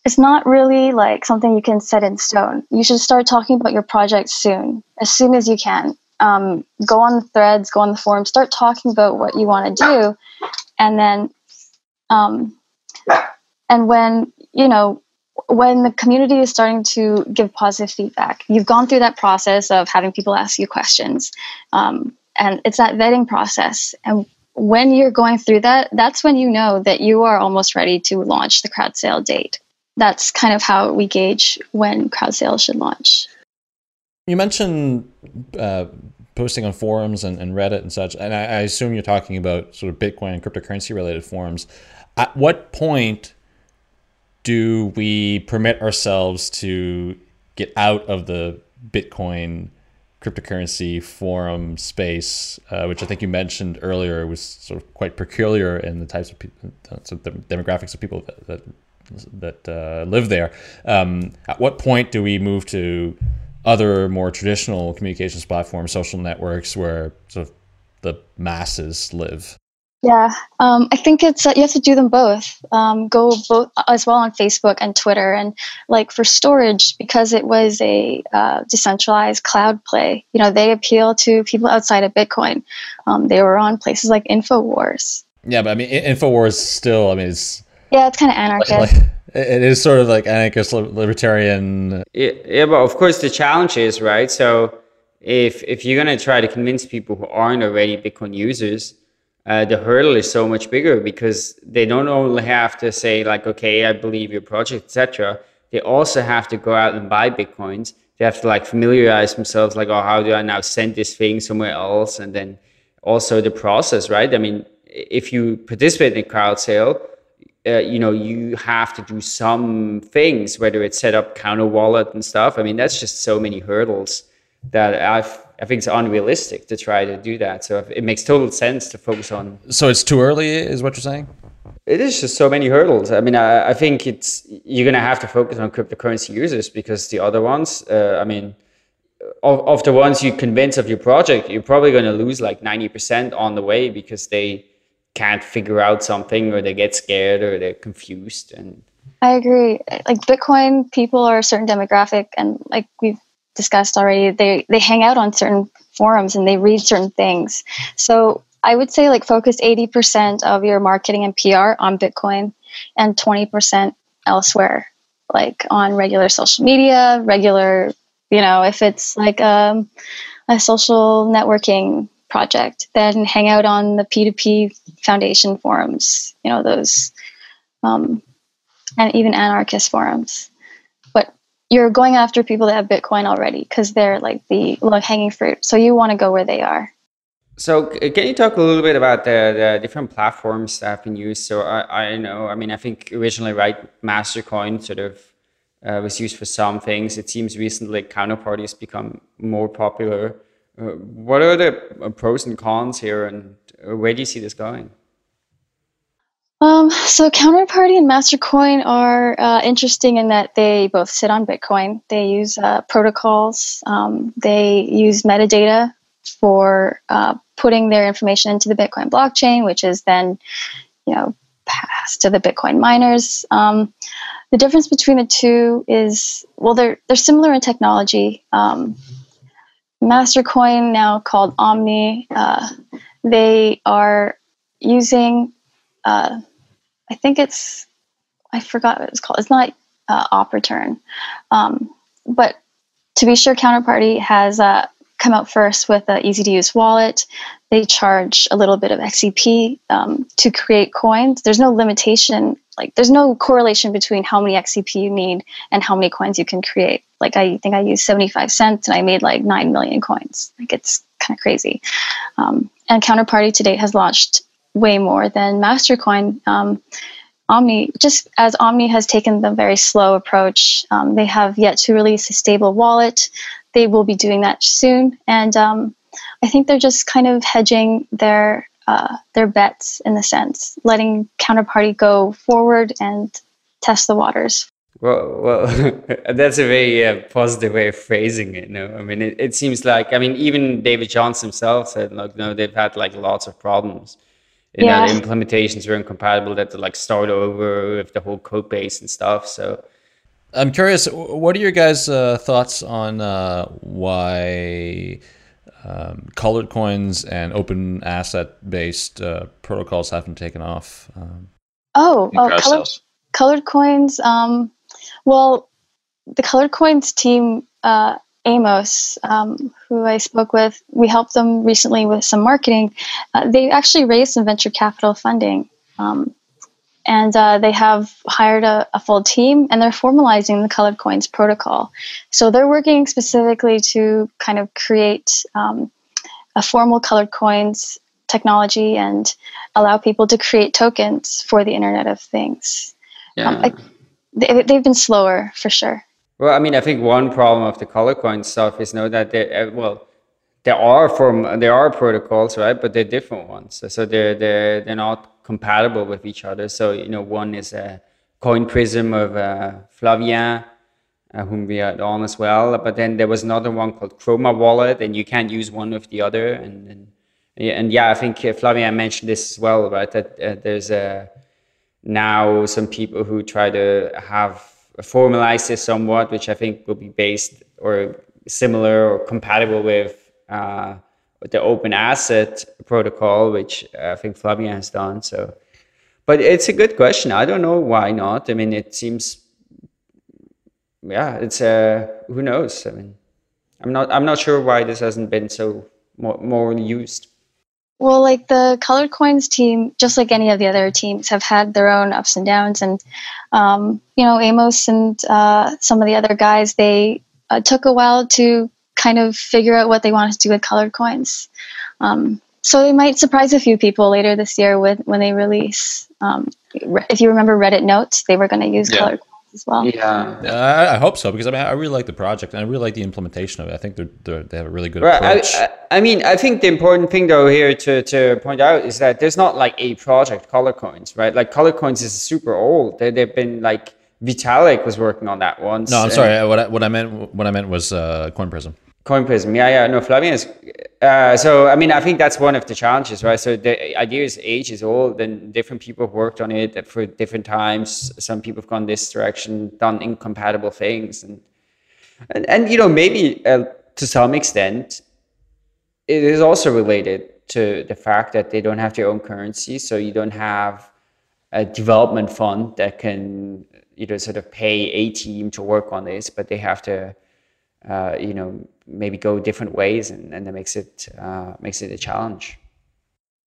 it's not really like something you can set in stone. You should start talking about your project soon, as soon as you can. Um, go on the threads, go on the forums, start talking about what you want to do, and then, um, and when you know when the community is starting to give positive feedback, you've gone through that process of having people ask you questions. Um, and it's that vetting process. And when you're going through that that's when you know that you are almost ready to launch the crowd sale date. That's kind of how we gauge when crowd sales should launch
you mentioned uh, posting on forums and, and reddit and such and I, I assume you're talking about sort of bitcoin and cryptocurrency related forums at what point do we permit ourselves to get out of the bitcoin cryptocurrency forum space, uh, which I think you mentioned earlier, was sort of quite peculiar in the types of people, so the demographics of people that that, that uh, live there. Um, at what point do we move to other more traditional communications platforms, social networks, where sort of the masses live?
Yeah, um, I think it's uh, you have to do them both. Um, go both as well on Facebook and Twitter, and like for Storj because it was a uh, decentralized cloud play. You know, they appeal to people outside of Bitcoin. Um, they were on places like Infowars.
Yeah, but I mean, Infowars still. I mean, it's
yeah, it's kind of anarchist.
Like, it is sort of like anarchist libertarian.
Yeah, but of course the challenge is right. So if if you're gonna try to convince people who aren't already Bitcoin users uh, the hurdle is so much bigger because they don't only have to say like, okay, I believe your project, etc. They also have to go out and buy bitcoins. They have to like familiarize themselves, like, oh, how do I now send this thing somewhere else? And then also the process, right? I mean, if you participate in a crowd sale, uh, you know, you have to do some things, whether it's set up Counterwallet and stuff. I mean, that's just so many hurdles that I've I think it's unrealistic to try to do that. So it makes total sense to focus on.
So it's too early, is what you're saying?
It is just so many hurdles. I mean, I, I think it's you're gonna have to focus on cryptocurrency users because the other ones, uh, I mean, of, of the ones you convince of your project, you're probably gonna lose like ninety percent on the way because they can't figure out something or they get scared or they're confused and
I agree. Like Bitcoin people are a certain demographic and like we've discussed already, they they hang out on certain forums and they read certain things. So I would say like focus 80% of your marketing and PR on Bitcoin and 20% elsewhere, like on regular social media, regular, you know, if it's like um, a social networking project, then hang out on the P2P foundation forums, you know, those, um, and even anarchist forums. But you're going after people that have Bitcoin already because they're like the low hanging fruit. So you want to go where they are.
So can you talk a little bit about the, the different platforms that have been used? So I, I know, I mean, I think originally, right, Mastercoin sort of uh, was used for some things. It seems recently Counterparty has become more popular. Uh, what are the uh, pros and cons here, and uh, where do you see this going?
Um, so Counterparty and Mastercoin are uh, interesting in that they both sit on Bitcoin. They use uh, protocols. Um, they use metadata for uh, putting their information into the Bitcoin blockchain, which is then, you know, passed to the Bitcoin miners. Um, the difference between the two is well, they're they're similar in technology. Um, Mastercoin, now called Omni, uh, they are using. Uh, I think it's I forgot what it's called. It's not uh, op return, um, but to be sure, Counterparty has uh, come out first with an easy to use wallet. They charge a little bit of XCP um, to create coins. There's no limitation, like, there's no correlation between how many XCP you need and how many coins you can create. Like, I think I used 75 cents and I made like 9 million coins. Like, it's kind of crazy. Um, and Counterparty to date has launched way more than Mastercoin. Um, Omni, just as Omni has taken the very slow approach, um, they have yet to release a stable wallet they will be doing that soon. And um, I think they're just kind of hedging their uh, their bets in the sense, letting counterparty go forward and test the waters.
Well, well, that's a very uh, positive way of phrasing it. No, I mean, it, it seems like I mean, even David Johnston himself said, "Look, no, they've had like lots of problems." You yeah. know, the implementations were incompatible. That to like start over with the whole code base and stuff. So
I'm curious, what are your guys' uh, thoughts on uh, why um, colored coins and open asset based uh, protocols haven't taken off? Um,
oh, oh colored, colored coins. Um, well, the colored coins team, uh, Amos, um, who I spoke with, we helped them recently with some marketing. Uh, they actually raised some venture capital funding. Um, and uh, they have hired a, a, full team and they're formalizing the colored coins protocol so they're working specifically to kind of create um, a formal colored coins technology and allow people to create tokens for the internet of things yeah. Um, I, they, they've been slower for sure
well i mean i think one problem of the color coin stuff is know that they uh, well there are from there are protocols right but they're different ones so they're they're, they're not compatible with each other. So, you know, one is a Coinprism of uh, Flavien, uh, whom we had on as well. But then there was another one called Chroma Wallet, and you can't use one with the other. And and, and yeah, I think uh, Flavien mentioned this as well, right? That uh, there's a now some people who try to have formalize this somewhat, which I think will be based or similar or compatible with uh, the open asset protocol, which I think Flavien has done. So, but it's a good question. I don't know why not. I mean, it seems, yeah, it's uh, who knows. I mean, I'm not, I'm not sure why this hasn't been so more, more used.
Well, like the Colored Coins team, just like any of the other teams, have had their own ups and downs. And, um, you know, Amos and uh, some of the other guys, they uh, took a while to kind of figure out what they wanted to do with colored coins. Um, so they might surprise a few people later this year with when they release. Um, if you remember Reddit notes, they were going to use yeah. colored coins as well.
Yeah,
I, I, hope so because I mean I really like the project and I really like the implementation of it. I think they're, they're they have a really good right. approach.
I, I, mean, I think the important thing though here to, to point out is that there's not like a project color coins, right? Like color coins is super old. They, they've been like Vitalik was working on that once.
No, I'm sorry. What I, what I meant what I meant was uh,
Coinprism. Coinprism, yeah, yeah, no, Flavien. Uh, so, I mean, I think that's one of the challenges, right? So the idea is age is old, and different people have worked on it for different times. Some people have gone this direction, done incompatible things, and and, and you know maybe uh, to some extent, it is also related to the fact that they don't have their own currency, so you don't have a development fund that can you know sort of pay a team to work on this, but they have to uh, you know maybe go different ways, and, and that makes it uh, makes it a challenge.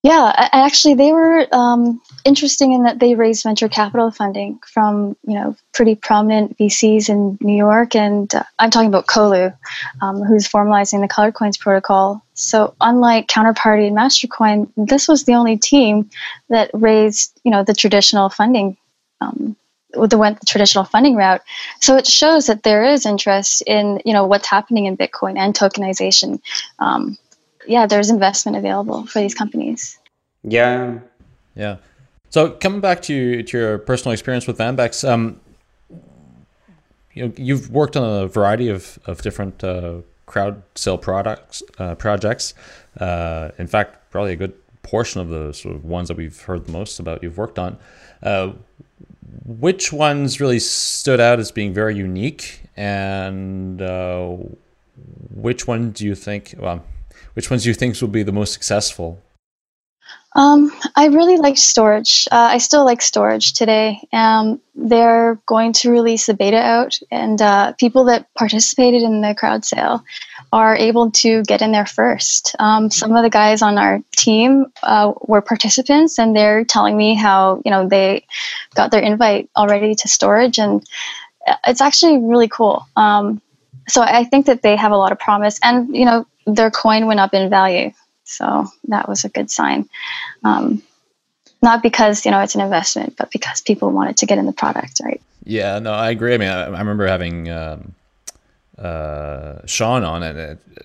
Yeah, actually, they were um, interesting in that they raised venture capital funding from you know pretty prominent VCs in New York, and uh, I'm talking about Colu, um, who's formalizing the Colored Coins protocol. So, unlike Counterparty and Mastercoin, this was the only team that raised you know the traditional funding um, the went the traditional funding route. So it shows that there is interest in you know what's happening in Bitcoin and tokenization. Um, yeah, there's investment available for these companies.
Yeah,
yeah. So coming back to to your personal experience with Vanbex, um, you know, you've worked on a variety of of different uh, crowd sale products uh, projects. Uh, in fact, probably a good portion of the sort of ones that we've heard the most about you've worked on. Uh, which ones really stood out as being very unique, and uh, which one do you think? Well, which ones do you think will be the most successful?
Um, I really liked Storj. Uh, I still like Storj today. Um, they're going to release the beta out, and uh, people that participated in the crowd sale are able to get in there first. Um, some of the guys on our team uh, were participants, and they're telling me how you know they got their invite already to Storj, and it's actually really cool. Um, so I think that they have a lot of promise, and you know their coin went up in value. So that was a good sign. Um, not because you know it's an investment, but because people wanted to get in the product, right?
Yeah, no, I agree. I mean, I, I remember having um, uh, Sean on it.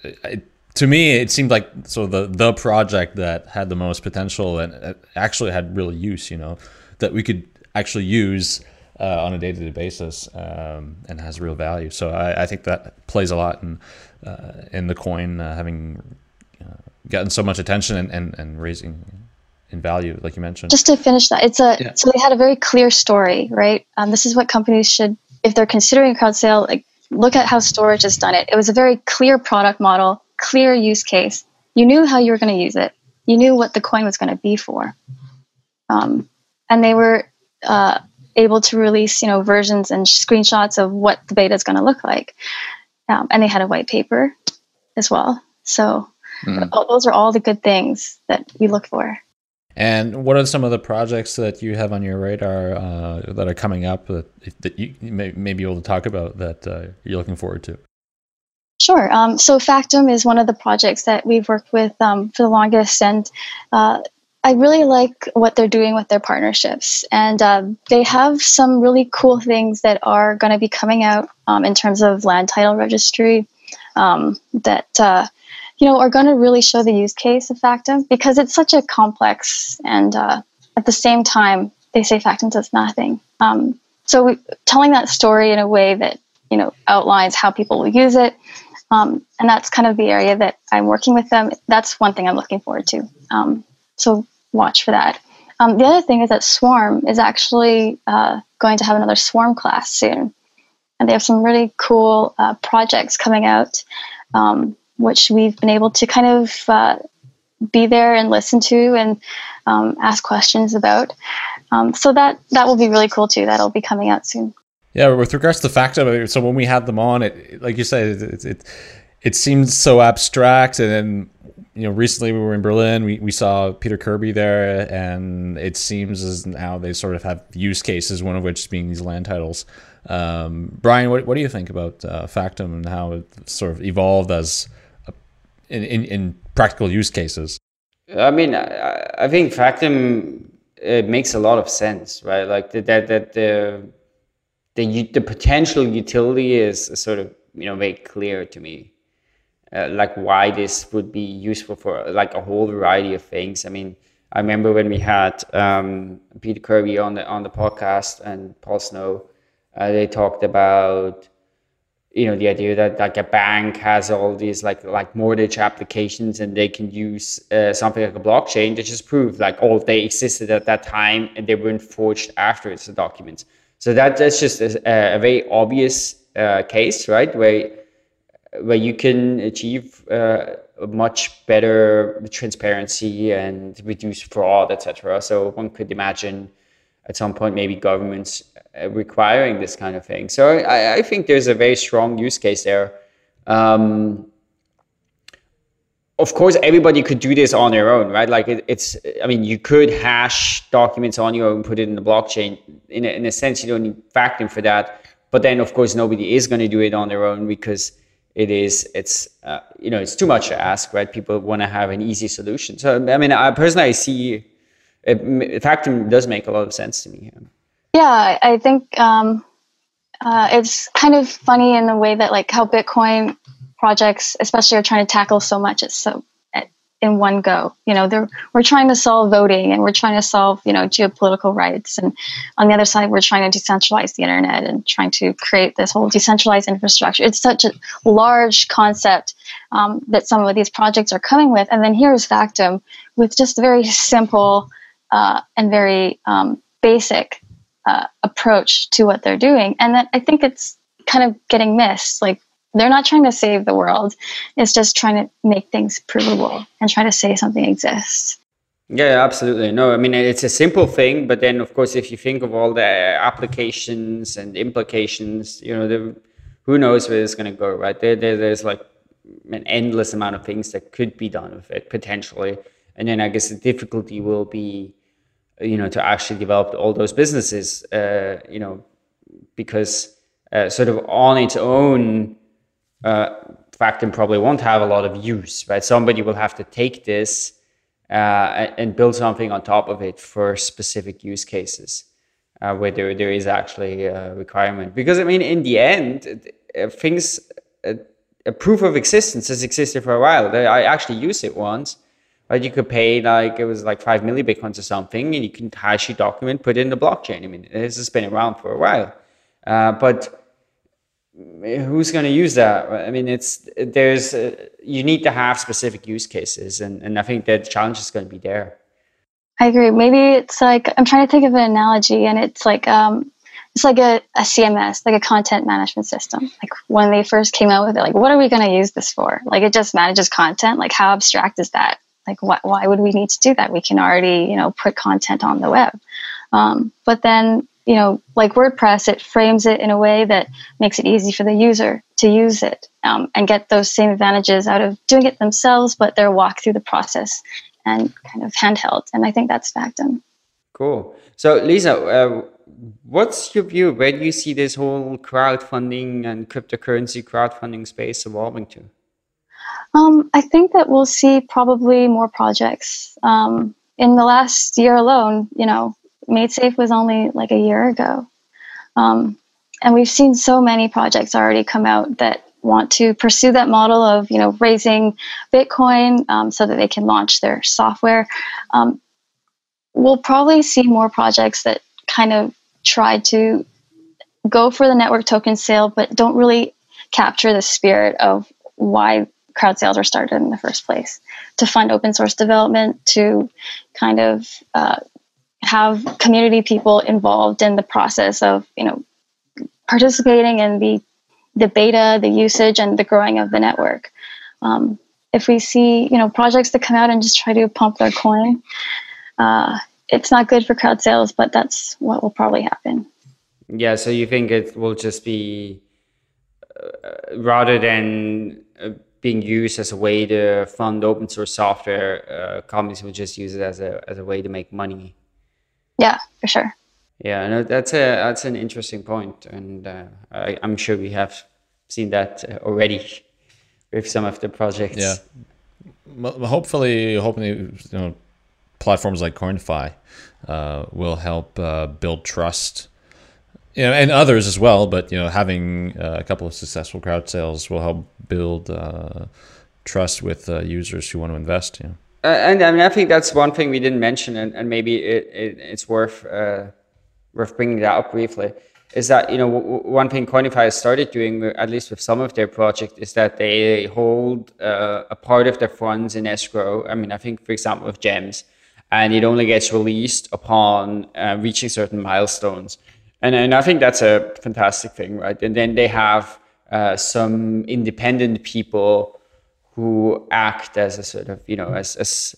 It, it. To me, it seemed like so the the project that had the most potential and actually had real use. You know, that we could actually use uh, on a day to day basis um, and has real value. So I, I, think that plays a lot in uh, in the coin uh, having uh, gotten so much attention and, and, and raising in value, like you mentioned.
Just to finish that, it's a yeah. so they had a very clear story, right? Um, this is what companies should, if they're considering a crowd sale, like look at how Storj has done it. It was a very clear product model, clear use case. You knew how you were going to use it. You knew what the coin was going to be for, um, and they were uh, able to release, you know, versions and screenshots of what the beta is going to look like. Um, and they had a white paper as well. So mm. those are all the good things that we look for.
And what are some of the projects that you have on your radar uh, that are coming up that, that you may, may, be able to talk about that uh, you're looking forward to?
Sure. Um, so Factom is one of the projects that we've worked with um, for the longest, and uh, I really like what they're doing with their partnerships, and uh, they have some really cool things that are going to be coming out um, in terms of land title registry um, that uh, you know are going to really show the use case of Factom because it's such a complex and uh, at the same time they say Factom does nothing. Um, so we, telling that story in a way that you know outlines how people will use it, um, and that's kind of the area that I'm working with them. That's one thing I'm looking forward to. Um, so watch for that. Um, the other thing is that Swarm is actually uh, going to have another Swarm class soon. And they have some really cool uh, projects coming out, um, which we've been able to kind of uh, be there and listen to and um, ask questions about. Um, so that that will be really cool too. That'll be coming out soon.
Yeah, with regards to the fact of it, so when we had them on, it like you said, it it, it seems so abstract, and then you know, recently we were in Berlin. We, we saw Peter Kirby there, and it seems as now they sort of have use cases. One of which being these land titles. Um, Brian, what, what do you think about uh, Factom and how it sort of evolved as in, in, in practical use cases?
I mean, I, I think Factom it makes a lot of sense, right? Like that that, that the the the potential utility is sort of you know very clear to me uh, like why this would be useful for like a whole variety of things. I mean, I remember when we had um, Peter Kirby on the on the podcast and Paul Snow, uh, they talked about you know the idea that like a bank has all these like like mortgage applications and they can use uh, something like a blockchain to just prove like all they existed at that time and they weren't forged after it's the documents so that that's just a, a very obvious uh, case right where where you can achieve uh, much better transparency and reduce fraud etc so one could imagine at some point maybe governments requiring this kind of thing. So I, I, think there's a very strong use case there. Um, of course, everybody could do this on their own, right? Like it, it's, I mean, you could hash documents on your own, put it in the blockchain. In a, in a sense, you don't need Factom for that. But then, of course, nobody is going to do it on their own because it is, it's, uh, you know, it's too much to ask, right? People want to have an easy solution. So, I mean, I personally I see it, Factom does make a lot of sense to me.
Yeah, I think um, uh, it's kind of funny in the way that like how Bitcoin projects, especially, are trying to tackle so much. It's so in one go. You know, we're trying to solve voting and we're trying to solve, you know, geopolitical rights. And on the other side, we're trying to decentralize the internet and trying to create this whole decentralized infrastructure. It's such a large concept um, that some of these projects are coming with. And then here's Factom with just very simple uh, and very um, basic uh, approach to what they're doing. And that I think it's kind of getting missed. Like they're not trying to save the world; it's just trying to make things provable and try to say something exists.
Yeah, absolutely. No, I mean it's a simple thing, but then of course, if you think of all the applications and implications, you know, the, who knows where it's going to go, right? There, there, there's like an endless amount of things that could be done with it potentially, and then I guess the difficulty will be you know, to actually develop all those businesses, uh, you know, because uh, sort of on its own, uh, Factom probably won't have a lot of use, right? Somebody will have to take this uh, and build something on top of it for specific use cases uh, where there, there is actually a requirement. Because, I mean, in the end, uh, things, a proof of existence has existed for a while. I actually used it once right? You could pay like it was like five milli bitcoins or something, and you can hash your document, put it in the blockchain. I mean, this has been around for a while, uh, but who's going to use that? I mean, it's there's uh, you need to have specific use cases, and and I think the challenge is going to be there.
I agree. Maybe it's like I'm trying to think of an analogy, and it's like um, it's like a, a CMS, like a content management system. Like when they first came out with it, like what are we going to use this for? Like it just manages content. Like how abstract is that? Like, why, why would we need to do that? We can already, you know, put content on the web. Um, but then, you know, like WordPress, it frames it in a way that makes it easy for the user to use it um, and get those same advantages out of doing it themselves, but they're walk through the process and kind of handheld. And I think that's Factom.
Cool. So, Lisa, uh, what's your view? Where do you see this whole crowdfunding and cryptocurrency crowdfunding space evolving to?
Um, I think that we'll see probably more projects. Um, in the last year alone, you know, MaidSafe was only like a year ago. Um, and we've seen so many projects already come out that want to pursue that model of, you know, raising Bitcoin um, so that they can launch their software. Um, we'll probably see more projects that kind of try to go for the network token sale, but don't really capture the spirit of why crowd sales were started in the first place to fund open source development, to kind of uh, have community people involved in the process of you know participating in the the beta, the usage, and the growing of the network. Um, if we see you know projects that come out and just try to pump their coin, uh, it's not good for crowd sales, but that's what will probably happen.
Yeah. So you think it will just be uh, rather than uh, being used as a way to fund open source software, uh, companies will just use it as a as a way to make money.
Yeah, for sure.
Yeah, no, that's a that's an interesting point, and uh, I, am sure we have seen that uh, already with some of the projects.
Yeah, hopefully, hopefully, you know, platforms like Coinify uh, will help uh, build trust you know, and others as well. But you know, having uh, a couple of successful crowd sales will help build uh, trust with uh, users who want to invest. You know.
Uh, and I mean, I think that's one thing we didn't mention, and, and maybe it, it, it's worth uh, worth bringing that up briefly. is that you know w- one thing Coinify has started doing, at least with some of their project, is that they hold uh, a part of their funds in escrow. I mean, I think for example with Gems, and it only gets released upon reaching certain milestones, and and I think that's a fantastic thing, right? And then they have uh, some independent people who act as a sort of you know as as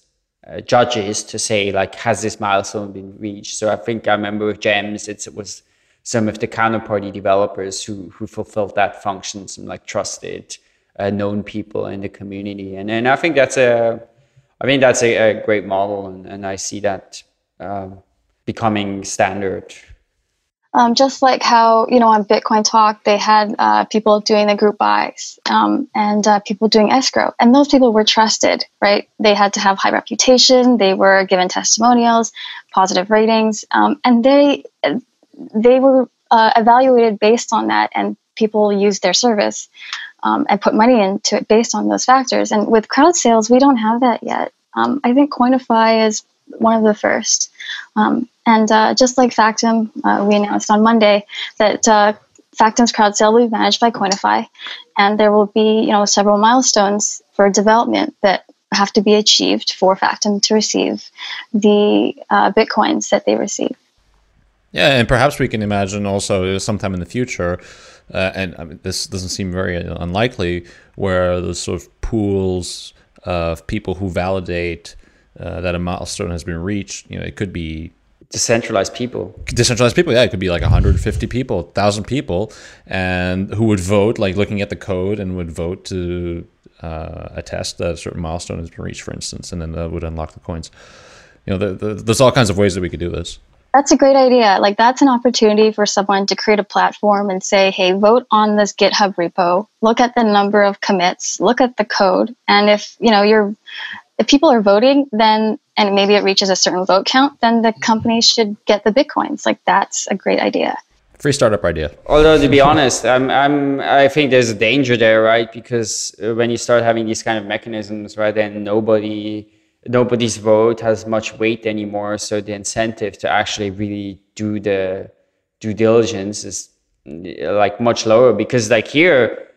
uh, judges to say like has this milestone been reached so i think i remember with gems it was some of the counterparty developers who who fulfilled that function, some like trusted, uh, known people in the community, and and I think that's a, I mean that's a, a great model, and, and I see that um, becoming standard.
Um, just like how you know on Bitcoin Talk they had uh, people doing the group buys um, and uh, people doing escrow, and those people were trusted, right? They had to have high reputation. They were given testimonials, positive ratings, um, and they they were uh, evaluated based on that, and people used their service um, and put money into it based on those factors. And with crowd sales, we don't have that yet. Um, I think Coinify is one of the first. Um, and uh, just like Factom, uh, we announced on Monday that uh, Factom's crowd sale will be managed by Coinify, and there will be you know several milestones for development that have to be achieved for Factom to receive the uh, bitcoins that they receive.
Yeah, and perhaps we can imagine also sometime in the future, uh, and I mean, this doesn't seem very unlikely, where the sort of pools of people who validate uh, that a milestone has been reached, you know, it could be
decentralized people
decentralized people yeah it could be like 150 people 1000 people and who would vote like looking at the code and would vote to uh, attest that a certain milestone has been reached for instance and then that would unlock the coins you know the, the, there's all kinds of ways that we could do this
that's a great idea. Like that's an opportunity for someone to create a platform and say, "Hey, vote on this GitHub repo. Look at the number of commits. Look at the code. And if you know you're, if people are voting, then and maybe it reaches a certain vote count, then the mm-hmm. company should get the bitcoins. Like that's a great idea.
Free startup idea.
Although to be honest, I'm, I'm, I think there's a danger there, right? Because uh, when you start having these kind of mechanisms, right, then nobody nobody's vote has much weight anymore. So the incentive to actually really do the due diligence is like much lower because like here,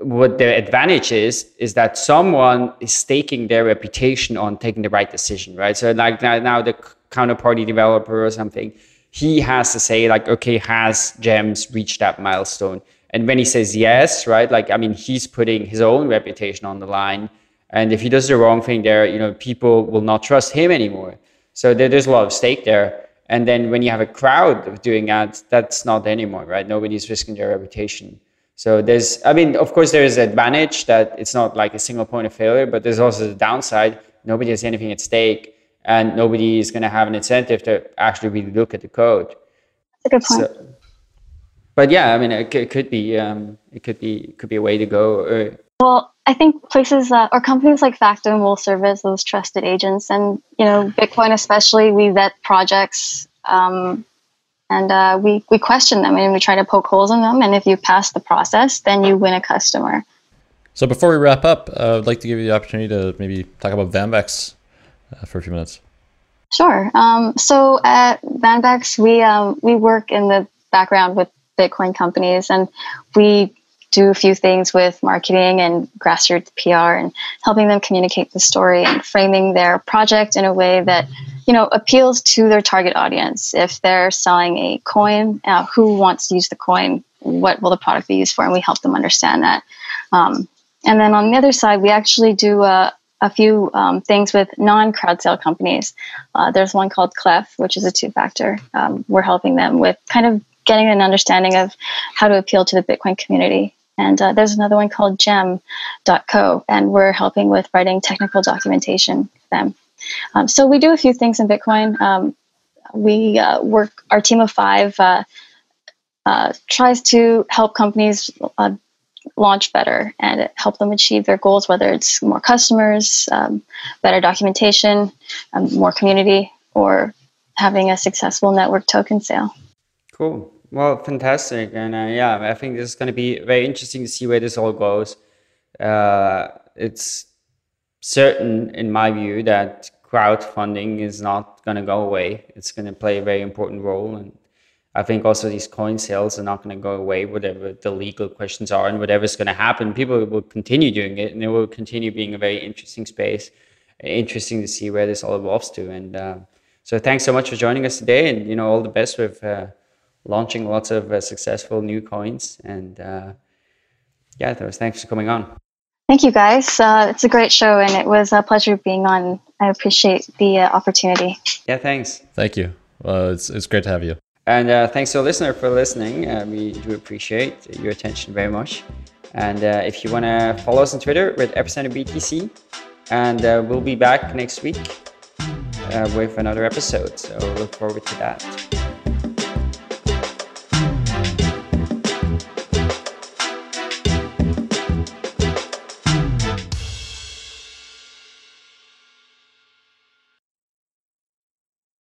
what the advantage is is that someone is staking their reputation on taking the right decision, right? So like now, now the counterparty developer or something, he has to say like, okay, has Gems reached that milestone? And when he says yes, right, like I mean, he's putting his own reputation on the line and if he does the wrong thing there, you know, people will not trust him anymore. So there, there's a lot of stake there. And then when you have a crowd doing that, that's not anymore, right? Nobody's risking their reputation. So there's, I mean, of course, there is advantage that it's not like a single point of failure, but there's also the downside. Nobody has anything at stake, and nobody is going to have an incentive to actually really look at the code.
That's a good point. So,
but yeah, I mean, it, it could be, um, it could be, it could be a way to go.
Well, I think places that or companies like Factom will serve as those trusted agents, and you know, Bitcoin especially, we vet projects um, and uh, we we question them and we try to poke holes in them. And if you pass the process, then you win a customer.
So before we wrap up, uh, I'd like to give you the opportunity to maybe talk about Vanbex uh, for a few minutes.
Sure. Um, so at Vanbex, we um, we work in the background with Bitcoin companies, and we do a few things with marketing and grassroots PR and helping them communicate the story and framing their project in a way that you know appeals to their target audience. If they're selling a coin, uh, who wants to use the coin? What will the product be used for? And we help them understand that. Um, and then on the other side, we actually do a, a few um, things with non-crowd sale companies. Uh, there's one called Clef, which is a two-factor. Um, we're helping them with kind of getting an understanding of how to appeal to the Bitcoin community and uh, there's another one called gem.co, and we're helping with writing technical documentation for them. Um, so we do a few things in Bitcoin. Um, we uh, work, our team of five uh, uh tries to help companies uh, launch better and help them achieve their goals, whether it's more customers, um, better documentation, um, more community, or having a successful network token sale.
Cool. Well, fantastic, and uh, yeah, I think this is going to be very interesting to see where this all goes. Uh, it's certain, in my view, that crowdfunding is not going to go away. It's going to play a very important role, and I think also these coin sales are not going to go away, whatever the legal questions are and whatever's going to happen. People will continue doing it and it will continue being a very interesting space. Interesting to see where this all evolves to. And uh, so thanks so much for joining us today and, you know, all the best with uh, launching lots of uh, successful new coins. And uh, yeah, thanks for coming on.
Thank you, guys. Uh, it's a great show, and it was a pleasure being on. I appreciate the uh, opportunity.
Yeah, thanks.
Thank you. Well, it's, it's great to have you.
And uh, thanks to the listener for listening. Uh, we do appreciate your attention very much. And uh, if you want to follow us on Twitter with Epicenter BTC, and uh, we'll be back next week with another episode. So look forward to that.